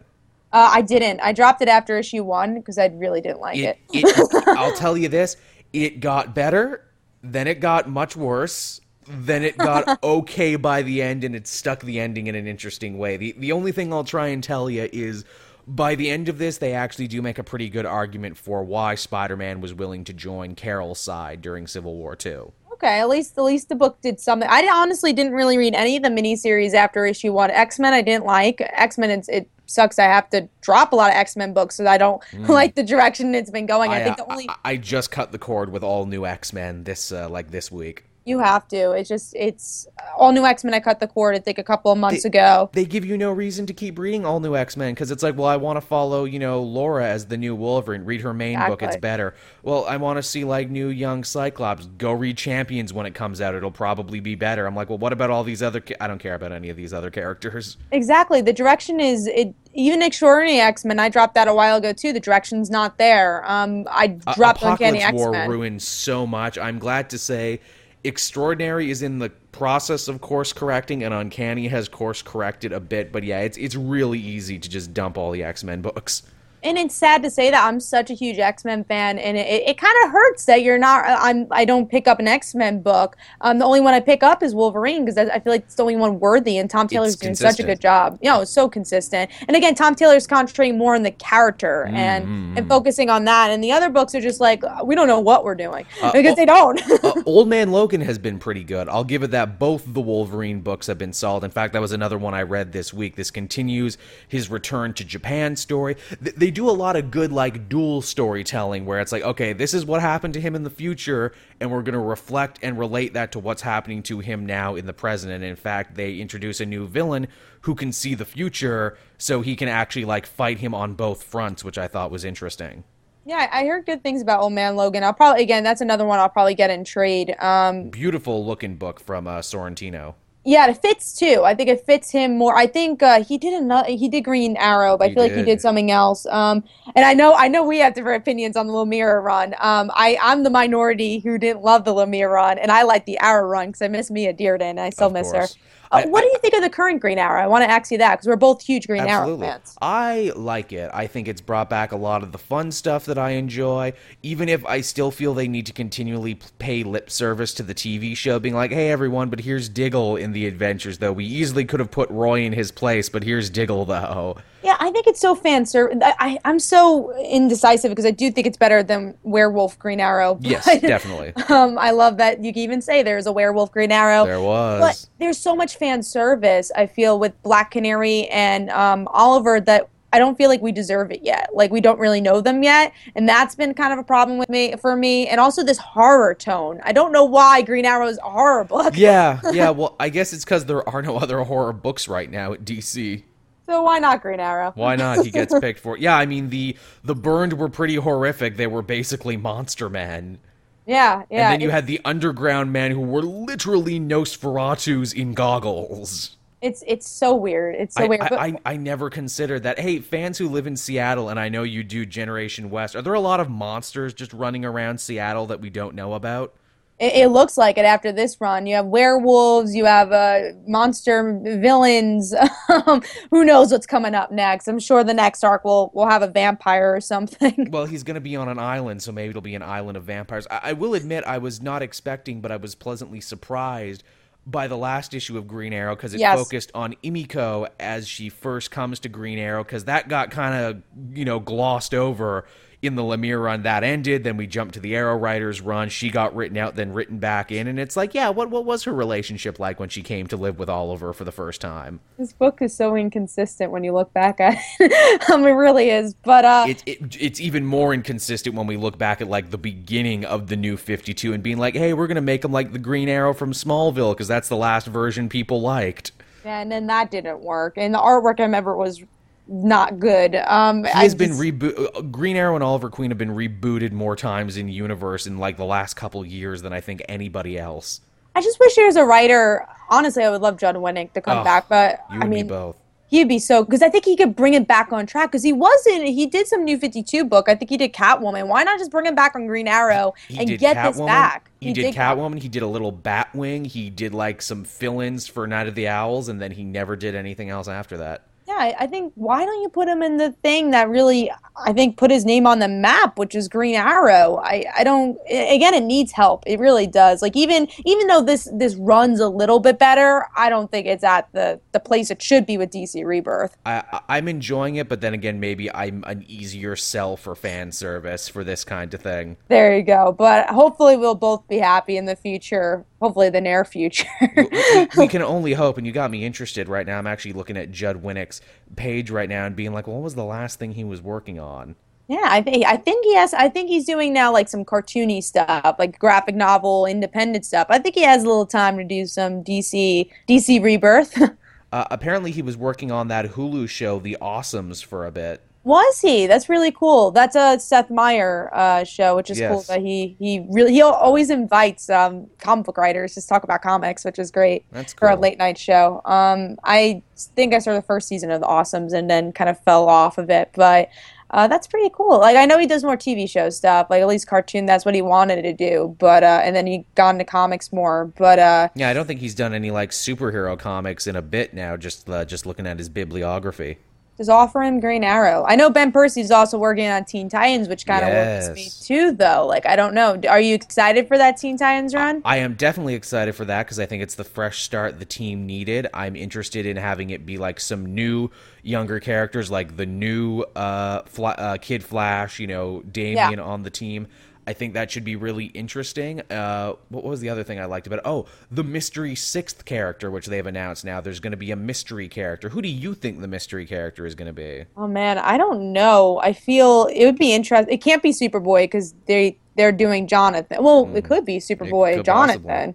Uh, I didn't. I dropped it after issue one because I really didn't like it. it. it I'll tell you this: it got better, then it got much worse, then it got okay by the end and it stuck the ending in an interesting way. The the only thing I'll try and tell you is by the end of this they actually do make a pretty good argument for why Spider-Man was willing to join Carol's side during Civil War 2. Okay, at least at least the book did something. I honestly didn't really read any of the miniseries after issue 1. X-Men I didn't like. X-Men it's, it sucks I have to drop a lot of X-Men books because I don't mm. like the direction it's been going. I, I think the only I, I, just cut the cord with all new X-Men this uh, like this week. You have to. It's just it's all new X Men. I cut the cord. I think a couple of months they, ago. They give you no reason to keep reading all new X Men because it's like, well, I want to follow you know Laura as the new Wolverine. Read her main exactly. book. It's better. Well, I want to see like new young Cyclops. Go read Champions when it comes out. It'll probably be better. I'm like, well, what about all these other? Ca- I don't care about any of these other characters. Exactly. The direction is it. Even Extraordinary X Men, I dropped that a while ago too. The direction's not there. Um, I dropped uh, Uncanny X Men. War ruined so much. I'm glad to say Extraordinary is in the process of course correcting, and Uncanny has course corrected a bit. But yeah, it's it's really easy to just dump all the X Men books and it's sad to say that I'm such a huge X Men fan, and it, it, it kind of hurts that you're not. I'm I don't pick up an X Men book. Um, the only one I pick up is Wolverine because I, I, feel like it's the only one worthy, and Tom Taylor's it's doing consistent. such a good job. You know, it's so consistent. And again, Tom Taylor's concentrating more on the character mm-hmm. and and focusing on that. And the other books are just like we don't know what we're doing uh, because they don't. uh, Old Man Logan has been pretty good. I'll give it that. Both the Wolverine books have been solid. In fact, that was another one I read this week. This continues his return to Japan story. Th- they do a lot of good good like dual storytelling where it's like okay this is what happened to him in the future and we're going to reflect and relate that to what's happening to him now in the present and in fact they introduce a new villain who can see the future so he can actually like fight him on both fronts which i thought was interesting yeah, I heard good things about Old Man Logan. I'll probably again, that's another one I'll probably get in trade. Um, Beautiful looking book from uh, Sorrentino. Yeah, it fits too. I think it fits him more. I think uh, he did another. He did Green Arrow, but I feel did. like he did something else. Um, and I know, I know, we have different opinions on the Lemire run. Um, I, I'm the minority who didn't love the Lemire run, and I like the Arrow run because I miss Mia Dearden. I still of miss course. her. Uh, what do you think of the current Green Arrow? I want to ask you that because we're both huge Green Absolutely. Arrow fans. I like it. I think it's brought back a lot of the fun stuff that I enjoy, even if I still feel they need to continually pay lip service to the TV show, being like, hey, everyone, but here's Diggle in the adventures, though. We easily could have put Roy in his place, but here's Diggle, though. Yeah, I think it's so fan service. I, am so indecisive because I do think it's better than Werewolf Green Arrow. But, yes, definitely. Um, I love that you can even say there's a Werewolf Green Arrow. There was. But there's so much fan service, I feel, with Black Canary and um, Oliver that I don't feel like we deserve it yet. Like we don't really know them yet, and that's been kind of a problem with me for me. And also this horror tone. I don't know why Green Arrow is a horror book. Yeah, yeah. Well, I guess it's because there are no other horror books right now at DC. So why not Green Arrow? Why not? He gets picked for. Yeah, I mean the the burned were pretty horrific. They were basically monster men. Yeah, yeah. And then you had the underground men who were literally Nosferatus in goggles. It's it's so weird. It's so I, weird. I, I, I never considered that. Hey, fans who live in Seattle, and I know you do Generation West. Are there a lot of monsters just running around Seattle that we don't know about? It, it, looks like it after this run. You have werewolves, you have uh, monster villains. Um, who knows what's coming up next? I'm sure the next arc will will have a vampire or something. Well, he's going to be on an island, so maybe it'll be an island of vampires. I, I will admit, I was not expecting, but I was pleasantly surprised by the last issue of Green Arrow because it yes. focused on Emiko as she first comes to Green Arrow because that got kind of you know glossed over in the Lemire run that ended. Then we jumped to the Arrow Riders run. She got written out, then written back in, and it's like, yeah, what what was her relationship like when she came to live with Oliver for the first time? This book is so inconsistent when you look back at it. um, it really is, but uh, it, it, it's even more inconsistent when we look back at like the beginning of the New Fifty Two and being like, hey, we're gonna make him like the Green Arrow from Smallville because that's the last version people liked. Yeah, and then that didn't work. And the artwork I remember was not good. Um, he has been reboot. Uh, Green Arrow and Oliver Queen have been rebooted more times in universe in like the last couple years than I think anybody else. I just wish there was a writer. Honestly, I would love John Winick to come oh, back, but I mean, both. He'd be so because I think he could bring it back on track because he wasn't. He did some New Fifty Two book. I think he did Catwoman. Why not just bring him back on Green Arrow he and get Catwoman. this back? He, he did, did Catwoman. He did a little Batwing. He did like some fill-ins for Night of the Owls, and then he never did anything else after that yeah, I think why don't you put him in the thing that really I think put his name on the map, which is Green Arrow. I I don't again it needs help. It really does. Like even even though this this runs a little bit better, I don't think it's at the the place it should be with DC Rebirth. I I'm enjoying it, but then again maybe I'm an easier sell for fan service for this kind of thing. There you go. But hopefully we'll both be happy in the future. Hopefully the near future. we, we can only hope and you got me interested right now. I'm actually looking at Judd Winick's page right now and being like, well, what was the last thing he was working on? Yeah, I think I think he has. I think he's doing now like some cartoony stuff, like graphic novel, independent stuff. I think he has a little time to do some DC DC Rebirth. uh, apparently, he was working on that Hulu show, The Awesomes, for a bit. Was he? That's really cool. That's a Seth Meyer uh, show, which is yes. cool. That he he really he always invites um, comic book writers to talk about comics, which is great That's cool. for a late night show. Um, I think I saw the first season of The Awesomes and then kind of fell off of it, but uh, that's pretty cool. Like I know he does more TV show stuff, like at least cartoon. That's what he wanted to do, but uh, and then he got into comics more. But uh, yeah, I don't think he's done any like superhero comics in a bit now. Just uh, just looking at his bibliography. Just offer him Green Arrow. I know Ben Percy's also working on Teen Titans, which kind of Yes. worries me too, though. Like I don't know. Are you excited for that Teen Titans run? I am definitely excited for that because I think it's the fresh start the team needed. I'm interested in having it be like some new, younger characters, like the new uh, Fla- uh, Kid Flash, you know, Damian on the team. I think that should be really interesting. Uh, what was the other thing I liked about it? Oh, the mystery sixth character, which they've announced now. There's going to be a mystery character. Who do you think the mystery character is going to be? Oh man, I don't know. I feel it would be interesting. It can't be Superboy because they they're doing Jonathan. Well, it could be Superboy could Jonathan.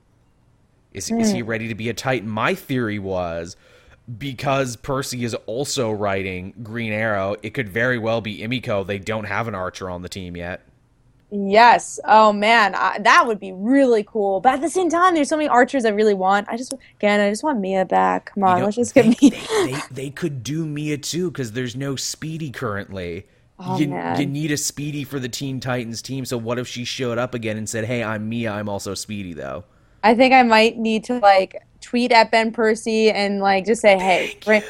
Is, is he ready to be a Titan? My theory was because Percy is also writing Green Arrow, it could very well be Emiko. They don't have an archer on the team yet. Yes. Oh man, I, that would be really cool. But at the same time, there's so many archers I really want. I just again, I just want Mia back. Come on, You know, let's just they, get Mia. they, they, they could do Mia too because there's no Speedy currently. Oh, you, man. you need a Speedy for the Teen Titans team. So what if she showed up again and said, "Hey, I'm Mia. I'm also Speedy, though." I think I might need to like tweet at Ben Percy and like just say, "Hey, bring-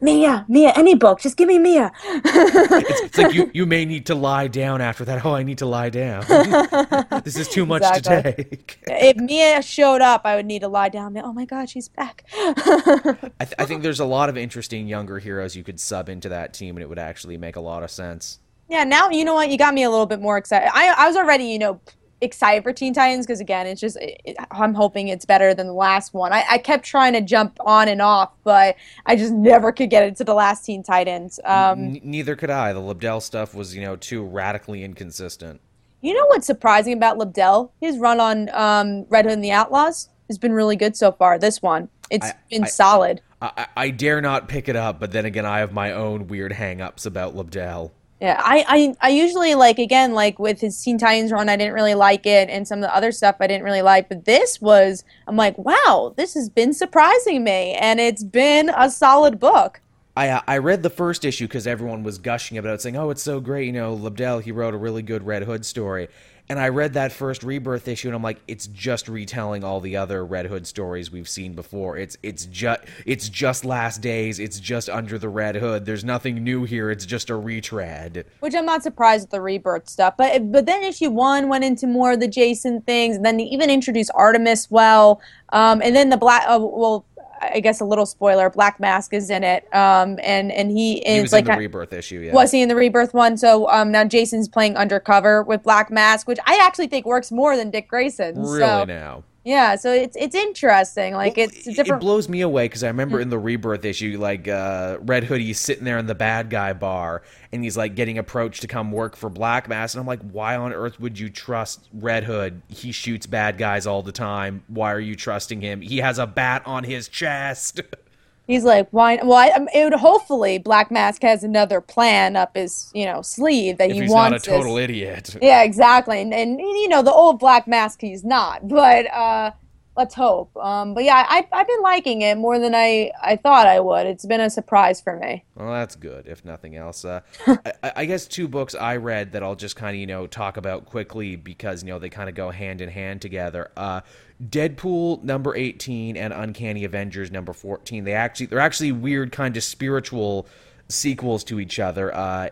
Mia, Mia, any book, just give me Mia." It's like you, you may need to lie down after that. Oh, I need to lie down. this is too much to take. if Mia showed up, I would need to lie down. Oh my God, she's back. I, th- I think there's a lot of interesting younger heroes you could sub into that team, and it would actually make a lot of sense. Yeah, now you know what you got me a little bit more excited. I I was already you know excited for Teen Titans because again, it's just it, I'm hoping it's better than the last one. I, I kept trying to jump on and off, but I just never could get into the last Teen Titans. Um, N- neither could I. The Lobdell stuff was, you know, too radically inconsistent. you know what's surprising about Lobdell? His run on um, Red Hood and the Outlaws has been really good so far. This one, it's I- been I- solid. I-, dare not pick it up, but then again, I have my own weird hang-ups about Lobdell. Yeah, I, I I usually like again like with his Teen Titans run, I didn't really like it, and some of the other stuff I didn't really like. But this was, I'm like, wow, this has been surprising me, and it's been a solid book. I I read the first issue because everyone was gushing about it, saying, "Oh, it's so great!" You know, Lobdell he wrote a really good Red Hood story, and I read that first Rebirth issue, and I'm like, it's just retelling all the other Red Hood stories we've seen before. It's it's just it's just Last Days. It's just Under the Red Hood. There's nothing new here. It's just a retread. Which I'm not surprised with the rebirth stuff, but but then issue one went into more of the Jason things, and then they even introduced Artemis well, um, and then the black. Uh, well, I guess a little spoiler: Black Mask is in it, um, and and he is He was like in the Rebirth issue. Yeah. Was he in the rebirth one? So um, now Jason's playing undercover with Black Mask, which I actually think works more than Dick Grayson. really so, now? Yeah, so it's it's interesting. Like Well, it's different. It blows me away because I remember in the Rebirth issue, like uh, Red Hoodie's sitting there in the bad guy bar, and he's like getting approached to come work for Black Mask, and I'm like, why on earth would you trust Red Hood? He shoots bad guys all the time. Why are you trusting him? He has a bat on his chest. He's like, why? Well, I, um, it would hopefully Black Mask has another plan up his you know sleeve that if he he's not wants. a this- total idiot. Yeah, exactly. And, and you know, the old Black Mask, he's not. But uh, let's hope. Um, but yeah, I, I've been liking it more than I, I thought I would. It's been a surprise for me. Well, that's good, if nothing else. Uh, I, I guess two books I read that I'll just kind of, you know, talk about quickly because, you know, they kind of go hand in hand together. Uh, Deadpool number 18 and Uncanny Avengers number 14. They actually, they're actually weird kind of spiritual sequels to each other. Uh,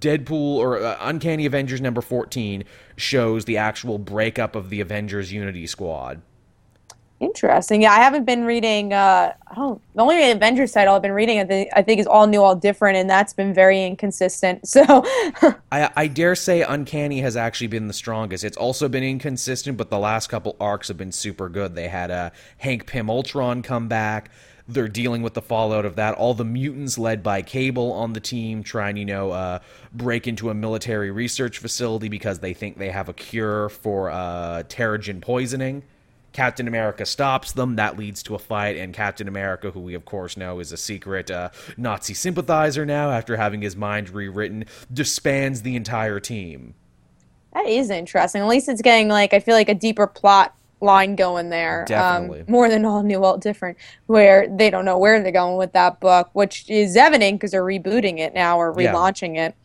Deadpool or uh, Uncanny Avengers number 14 shows the actual breakup of the Avengers Unity Squad. Interesting. Yeah, I haven't been reading. Uh, I don't. The only Avengers title I've been reading, I think, I think, is All New, All Different, and that's been very inconsistent. So, I, I dare say Uncanny has actually been the strongest. It's also been inconsistent, but the last couple arcs have been super good. They had uh, Hank Pym Ultron come back. They're dealing with the fallout of that. All the mutants led by Cable on the team trying, you know, uh, break into a military research facility because they think they have a cure for uh, Terrigen poisoning. Captain America stops them. That leads to a fight, and Captain America, who we of course know is a secret uh, Nazi sympathizer now, after having his mind rewritten, disbands the entire team. that is interesting. At least it's getting like I feel like a deeper plot line going there. Definitely. Um, more than All New, All Different, where they don't know where they're going with that book, which is evident because they're rebooting it now or Yeah. relaunching it.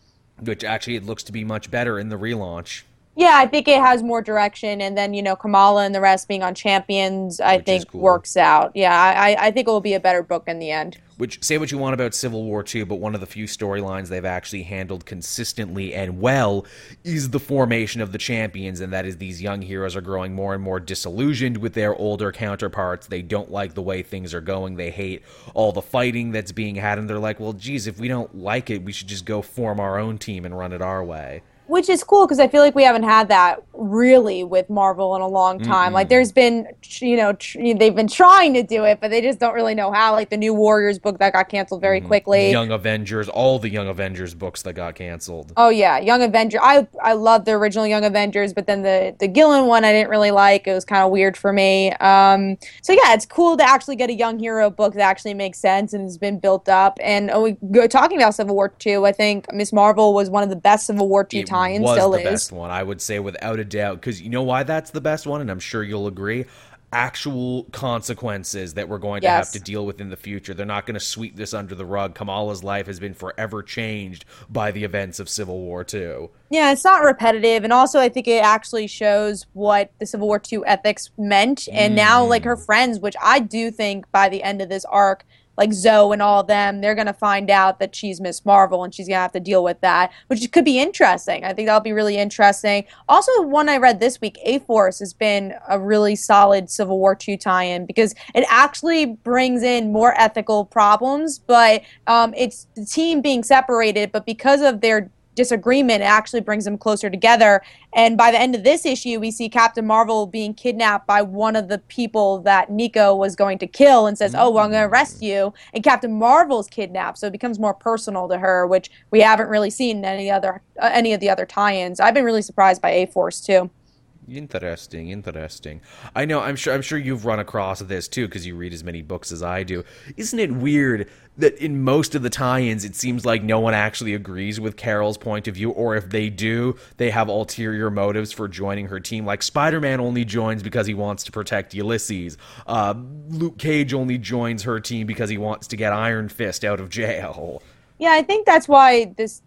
which actually it looks to be much better in the relaunch. Yeah, I think it has more direction, and then you know Kamala and the rest being on Champions, I Which think cool. works out. Yeah, I, I think it will be a better book in the end. Which say what you want about Civil War II, but one of the few storylines they've actually handled consistently and well is the formation of the champions, and that is these young heroes are growing more and more disillusioned with their older counterparts. They don't like the way things are going. They hate all the fighting that's being had, and they're like, "Well, geez, if we don't like it, we should just go form our own team and run it our way." Which is cool because I feel like we haven't had that really with Marvel in a long time. Like, there's been, you know, tr- they've been trying to do it, but they just don't really know how. Like the new Warriors book that got canceled very quickly. Young Avengers, all the Young Avengers books that got canceled. Oh yeah, Young Avenger. I I love the original Young Avengers, but then the the Gillen one I didn't really like. It was kind of weird for me. Um, so yeah, it's cool to actually get a young hero book that actually makes sense and has been built up. And oh, we go talking about Civil War two. I think Ms. Marvel was one of the best Civil War two was Still the is. best one, I would say, without a doubt. Because you know why that's the best one, and I'm sure you'll agree. Actual consequences that we're going to Yes. have to deal with in the future. They're not going to sweep this under the rug. Kamala's life has been forever changed by the events of Civil War II. Yeah, it's not repetitive, and also I think it actually shows what the Civil War II ethics meant. And now, like her mm. friends, which I do think by the end of this arc, like Zoe and all them, they're gonna find out that she's Ms. Marvel, and she's gonna have to deal with that, which could be interesting. I think that'll be really interesting. Also, one I read this week, A Force, has been a really solid Civil War II tie-in because it actually brings in more ethical problems, but um, it's the team being separated, but because of their disagreement it actually brings them closer together. And by the end of this issue we see captain marvel being kidnapped by one of the people that nico was going to kill and says oh well i'm going to arrest you. And captain marvel's kidnapped so it becomes more personal to her which we haven't really seen in any other uh, any of the other tie-ins. I've been really surprised by a force too Interesting, interesting. I know. I'm sure. I'm sure you've run across this too, because you read as many books as I do. Isn't it weird that in most of the tie-ins, it seems like no one actually agrees with Carol's point of view, or if they do, they have ulterior motives for joining her team. Like Spider-Man only joins because he wants to protect Ulysses. Uh, Luke Cage only joins her team because he wants to get Iron Fist out of jail. Yeah, I think that's why this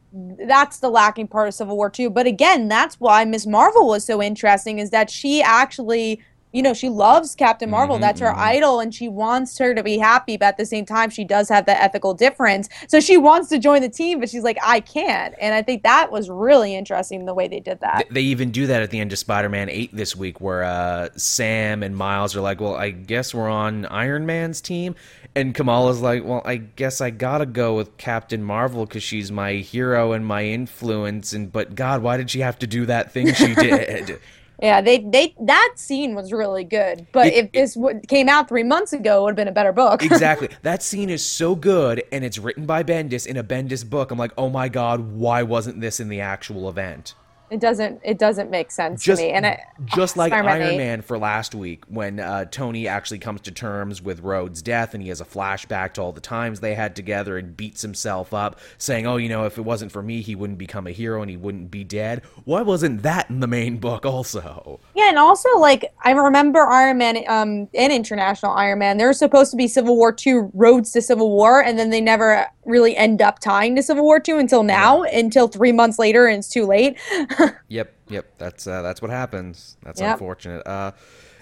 that's the lacking part of Civil War too. But again, that's why Ms. Marvel was so interesting is that she actually, you know, she loves Captain Marvel. that's her idol and she wants her to be happy, but at the same time she does have that ethical difference. So she wants to join the team, but she's like I can't. And I think that was really interesting the way they did that. They even do that at the end of Spider-Man 8 this week where uh, Sam and Miles are like, "Well, I guess we're on Iron Man's team." And Kamala's like, "Well, I guess I got to go with Captain Marvel cuz she's my hero and my influence and but god, why did she have to do that thing she did?" Yeah, they they that scene was really good. But It- if this w- came out 3 months ago, it would have been a better book. exactly. That scene is so good and it's written by Bendis in a Bendis book. I'm like, "Oh my god, why wasn't this in the actual event?" It doesn't it doesn't make sense just to me. And it, just like Iron 8. Man for last week when uh, Tony actually comes to terms with Rhodes' death and he has a flashback to all the times they had together and beats himself up, saying, "Oh, you know, if it wasn't for me, he wouldn't become a hero and he wouldn't be dead." Why wasn't that in the main book also? Yeah, and also like I remember Iron Man um and International Iron Man, there was supposed to be Civil War two roads to Civil War, and then they never really end up tying to Civil War two until now, until three months later, and it's too late. Yep, yep. That's uh, that's what happens. That's Yep. unfortunate. Uh,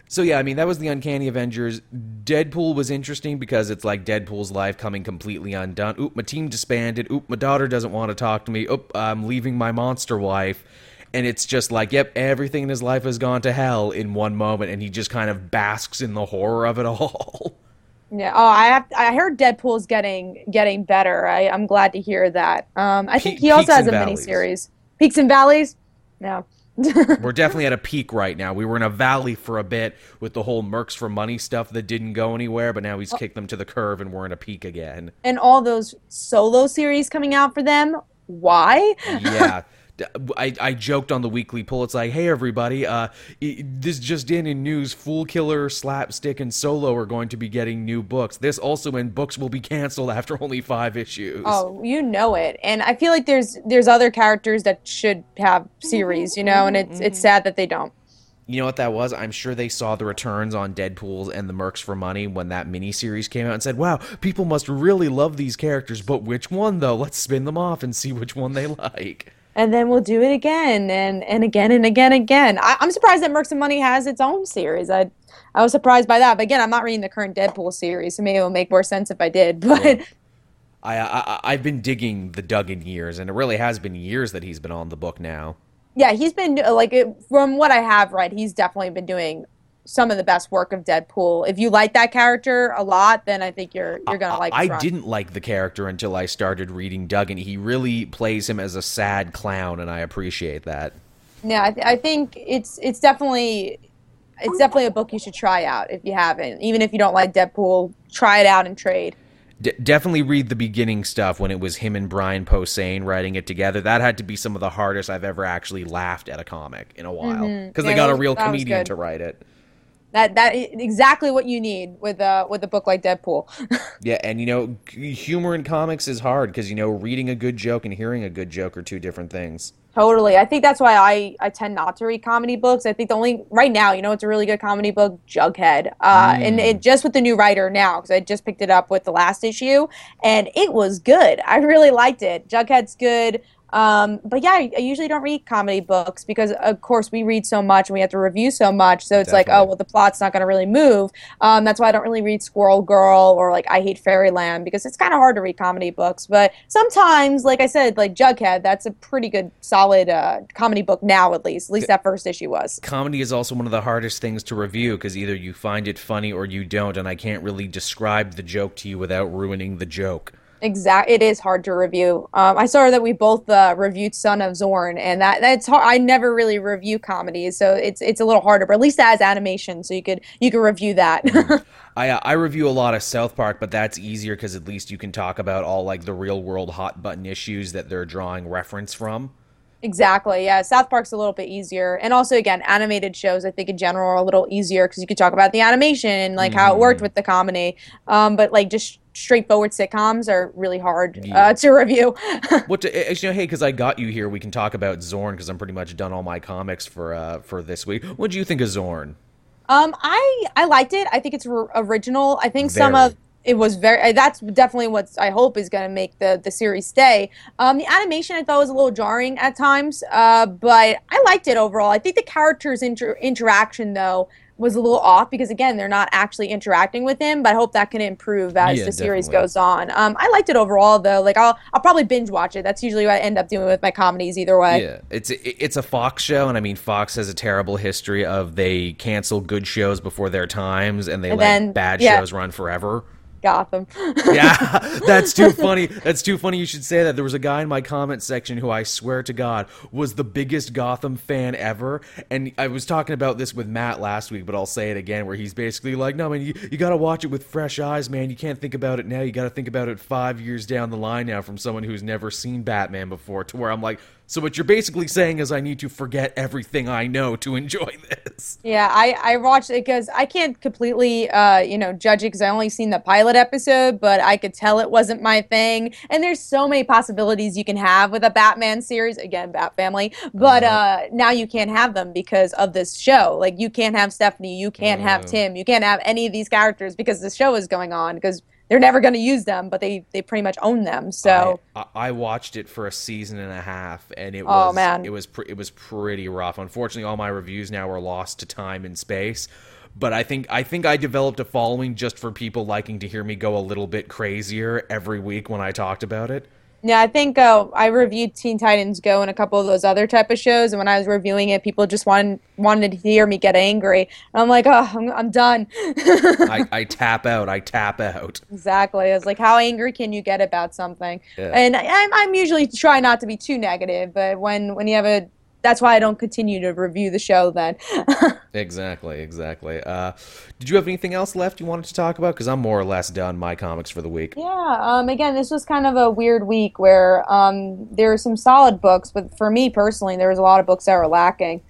so yeah, I mean that was the Uncanny Avengers. Deadpool was interesting because it's like Deadpool's life coming completely undone. Oop, my team disbanded. Oop, my daughter doesn't want to talk to me. Oop, I'm leaving my monster wife. And it's just like, yep, everything in his life has gone to hell in one moment, and he just kind of basks in the horror of it all. yeah. Oh, I have. I heard Deadpool's getting getting better. I, I'm glad to hear that. Um, I think Pe- he also has a mini series, Peaks and valleys. No. We're definitely at a peak right now. We were in a valley for a bit with the whole Mercs for Money stuff that didn't go anywhere, but now he's oh. kicked them to the curve, and we're in a peak again. and all those solo series coming out for them. Why? yeah. D- I, I joked on the weekly poll. It's like, hey everybody, uh, this just in in news: Fool Killer, Slapstick, and Solo are going to be getting new books. This also in books will be canceled after only five issues. Oh, you know it. And I feel like there's there's other characters that should have mm-hmm. series, you know, mm-hmm. and it's it's mm-hmm. sad that they don't. You know what that was? I'm sure they saw the returns on Deadpool and the Mercs for Money when that miniseries came out and said, "Wow, people must really love these characters, but which one though? Let's spin them off and see which one they like." And then we'll do it again and and again and again and again. I, am surprised that Mercs and Money has its own series. I I was surprised by that. But again, I'm not reading the current Deadpool series, so maybe it will make more sense if I did. But yeah. I, I I've been digging the Duggan years, and it really has been years that he's been on the book now. Yeah, he's been like from what I have read, he's definitely been doing some of the best work of Deadpool. If you like that character a lot, then I think you're you're gonna like. I, I didn't like the character until I started reading Duggan. He really plays him as a sad clown, and I appreciate that. Yeah, I, th- I think it's it's definitely it's definitely a book you should try out if you haven't. Even if you don't like Deadpool, try it out and trade. D- definitely read the beginning stuff when it was him and Brian Posehn writing it together. That had to be some of the hardest I've ever actually laughed at a comic in a while because mm-hmm. yeah, they got was, a real comedian to write it. That that exactly what you need with a with a book like Deadpool. yeah, and you know, humor in comics is hard because you know, reading a good joke and hearing a good joke are two different things. Totally. I think that's why I, I tend not to read comedy books. I think the only right now, you know, it's a really good comedy book, Jughead, uh, mm. and it just with the new writer now because I just picked it up with the last issue, and it was good. I really liked it. Jughead's good. Um, but yeah, I usually don't read comedy books because, of course, we read so much and we have to review so much. So it's Definitely. like, oh, well, the plot's not going to really move. Um, that's why I don't really read Squirrel Girl or like I Hate Fairyland because it's kind of hard to read comedy books. But sometimes, like I said, like Jughead, that's a pretty good, solid uh, comedy book now, at least. At least that first issue was. Comedy is also one of the hardest things to review because either you find it funny or you don't. And I can't really describe the joke to you without ruining the joke. Exact. It is hard to review. Um, I saw that we both uh, reviewed Son of Zorn, and that that's hard. I never really review comedies, so it's it's a little harder. But at least as animation, so you could you could review that. Mm-hmm. I uh, I review a lot of South Park, but that's easier because at least you can talk about all like the real world hot button issues that they're drawing reference from. Exactly. Yeah, South Park's a little bit easier, and also again, animated shows I think in general are a little easier because you could talk about the animation and like mm. how it worked mm-hmm. with the comedy. Um, but like just straightforward sitcoms are really hard yeah. uh, to review. what to, you know? Hey, because I got you here, we can talk about Zorn because I'm pretty much done all my comics for uh, for this week. What do you think of Zorn? Um, I I liked it. I think it's r- original. I think Very. some of it was very that's definitely what i hope is going to make the the series stay um, the animation i thought was a little jarring at times uh, but i liked it overall i think the characters inter- interaction though was a little off because again they're not actually interacting with him but i hope that can improve as yeah, the series definitely. goes on. Um, i liked it overall though. Like i'll i'll probably binge watch it. That's usually what i end up doing with my comedies either way. Yeah it's it's a fox show and i mean fox has a terrible history of they cancel good shows before their times and they and let then, bad yeah. shows run forever Gotham. yeah, that's too funny. That's too funny you should say that. There was a guy in my comment section who I swear to God was the biggest Gotham fan ever. And I was talking about this with Matt last week, but I'll say it again where he's basically like, no, man, you, you got to watch it with fresh eyes, man. You can't think about it now. You got to think about it five years down the line now from someone who's never seen Batman before, to where I'm like, so what you're basically saying is I need to forget everything I know to enjoy this. Yeah, I I watched it because I can't completely uh you know judge it because I only seen the pilot episode, but I could tell it wasn't my thing. And there's so many possibilities you can have with a Batman series. Again, Bat Family, but uh-huh. uh now you can't have them because of this show. Like you can't have Stephanie, you can't uh have uh-huh. Tim, you can't have any of these characters because the show is going on because they're never going to use them, but they they pretty much own them. So I, I, watched it for a season and a half, and it oh, was man. it was pre- it was pretty rough. Unfortunately, all my reviews now are lost to time and space. But I think I think I developed a following just for people liking to hear me go a little bit crazier every week when I talked about it. Yeah, I think uh, I reviewed Teen Titans Go and a couple of those other type of shows, and when I was reviewing it, people just wanted wanted to hear me get angry. And I'm like, oh, I'm, I'm done. I, I tap out. I tap out. Exactly. I was like, how angry can you get about something? Yeah. And I, I'm usually try not to be too negative, but when when you have a that's why I don't continue to review the show then. exactly, exactly. Uh, did you have anything else left you wanted to talk about? Because I'm more or less done my comics for the week. Yeah. Um, again, this was kind of a weird week where um, there were some solid books, but for me personally, there was a lot of books that were lacking.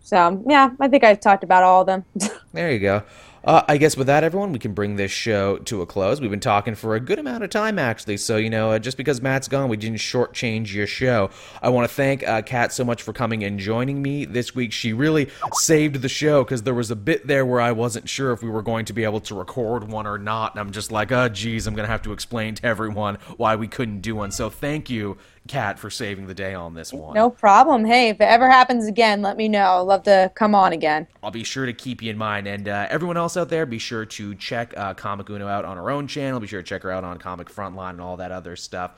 So yeah, I think I've talked about all of them. there you go. Uh, I guess with that, everyone, we can bring this show to a close. We've been talking for a good amount of time, actually. So, you know, uh, just because Matt's gone, we didn't shortchange your show. I want to thank uh, Kat so much for coming and joining me this week. She really saved the show because there was a bit there where I wasn't sure if we were going to be able to record one or not. And I'm just like, oh, geez, I'm going to have to explain to everyone why we couldn't do one. So, thank you Kat, for saving the day on this one. No problem. Hey, if it ever happens again, let me know. Love to come on again. I'll be sure to keep you in mind. And uh, everyone else out there, be sure to check uh, Comic Uno out on her own channel. Be sure to check her out on Comic Frontline and all that other stuff.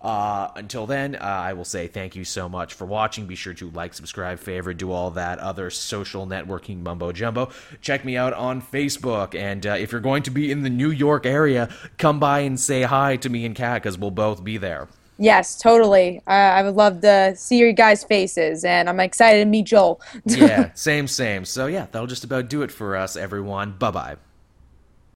Uh, until then, uh, I will say thank you so much for watching. Be sure to like, subscribe, favorite, do all that other social networking mumbo jumbo. Check me out on Facebook. And uh, if you're going to be in the New York area, come by and say hi to me and Kat because we'll both be there. Yes, totally. Uh, I would love to see your guys' faces, and I'm excited to meet Joel. yeah, same, same. So, yeah, that'll just about do it for us, everyone. Bye bye.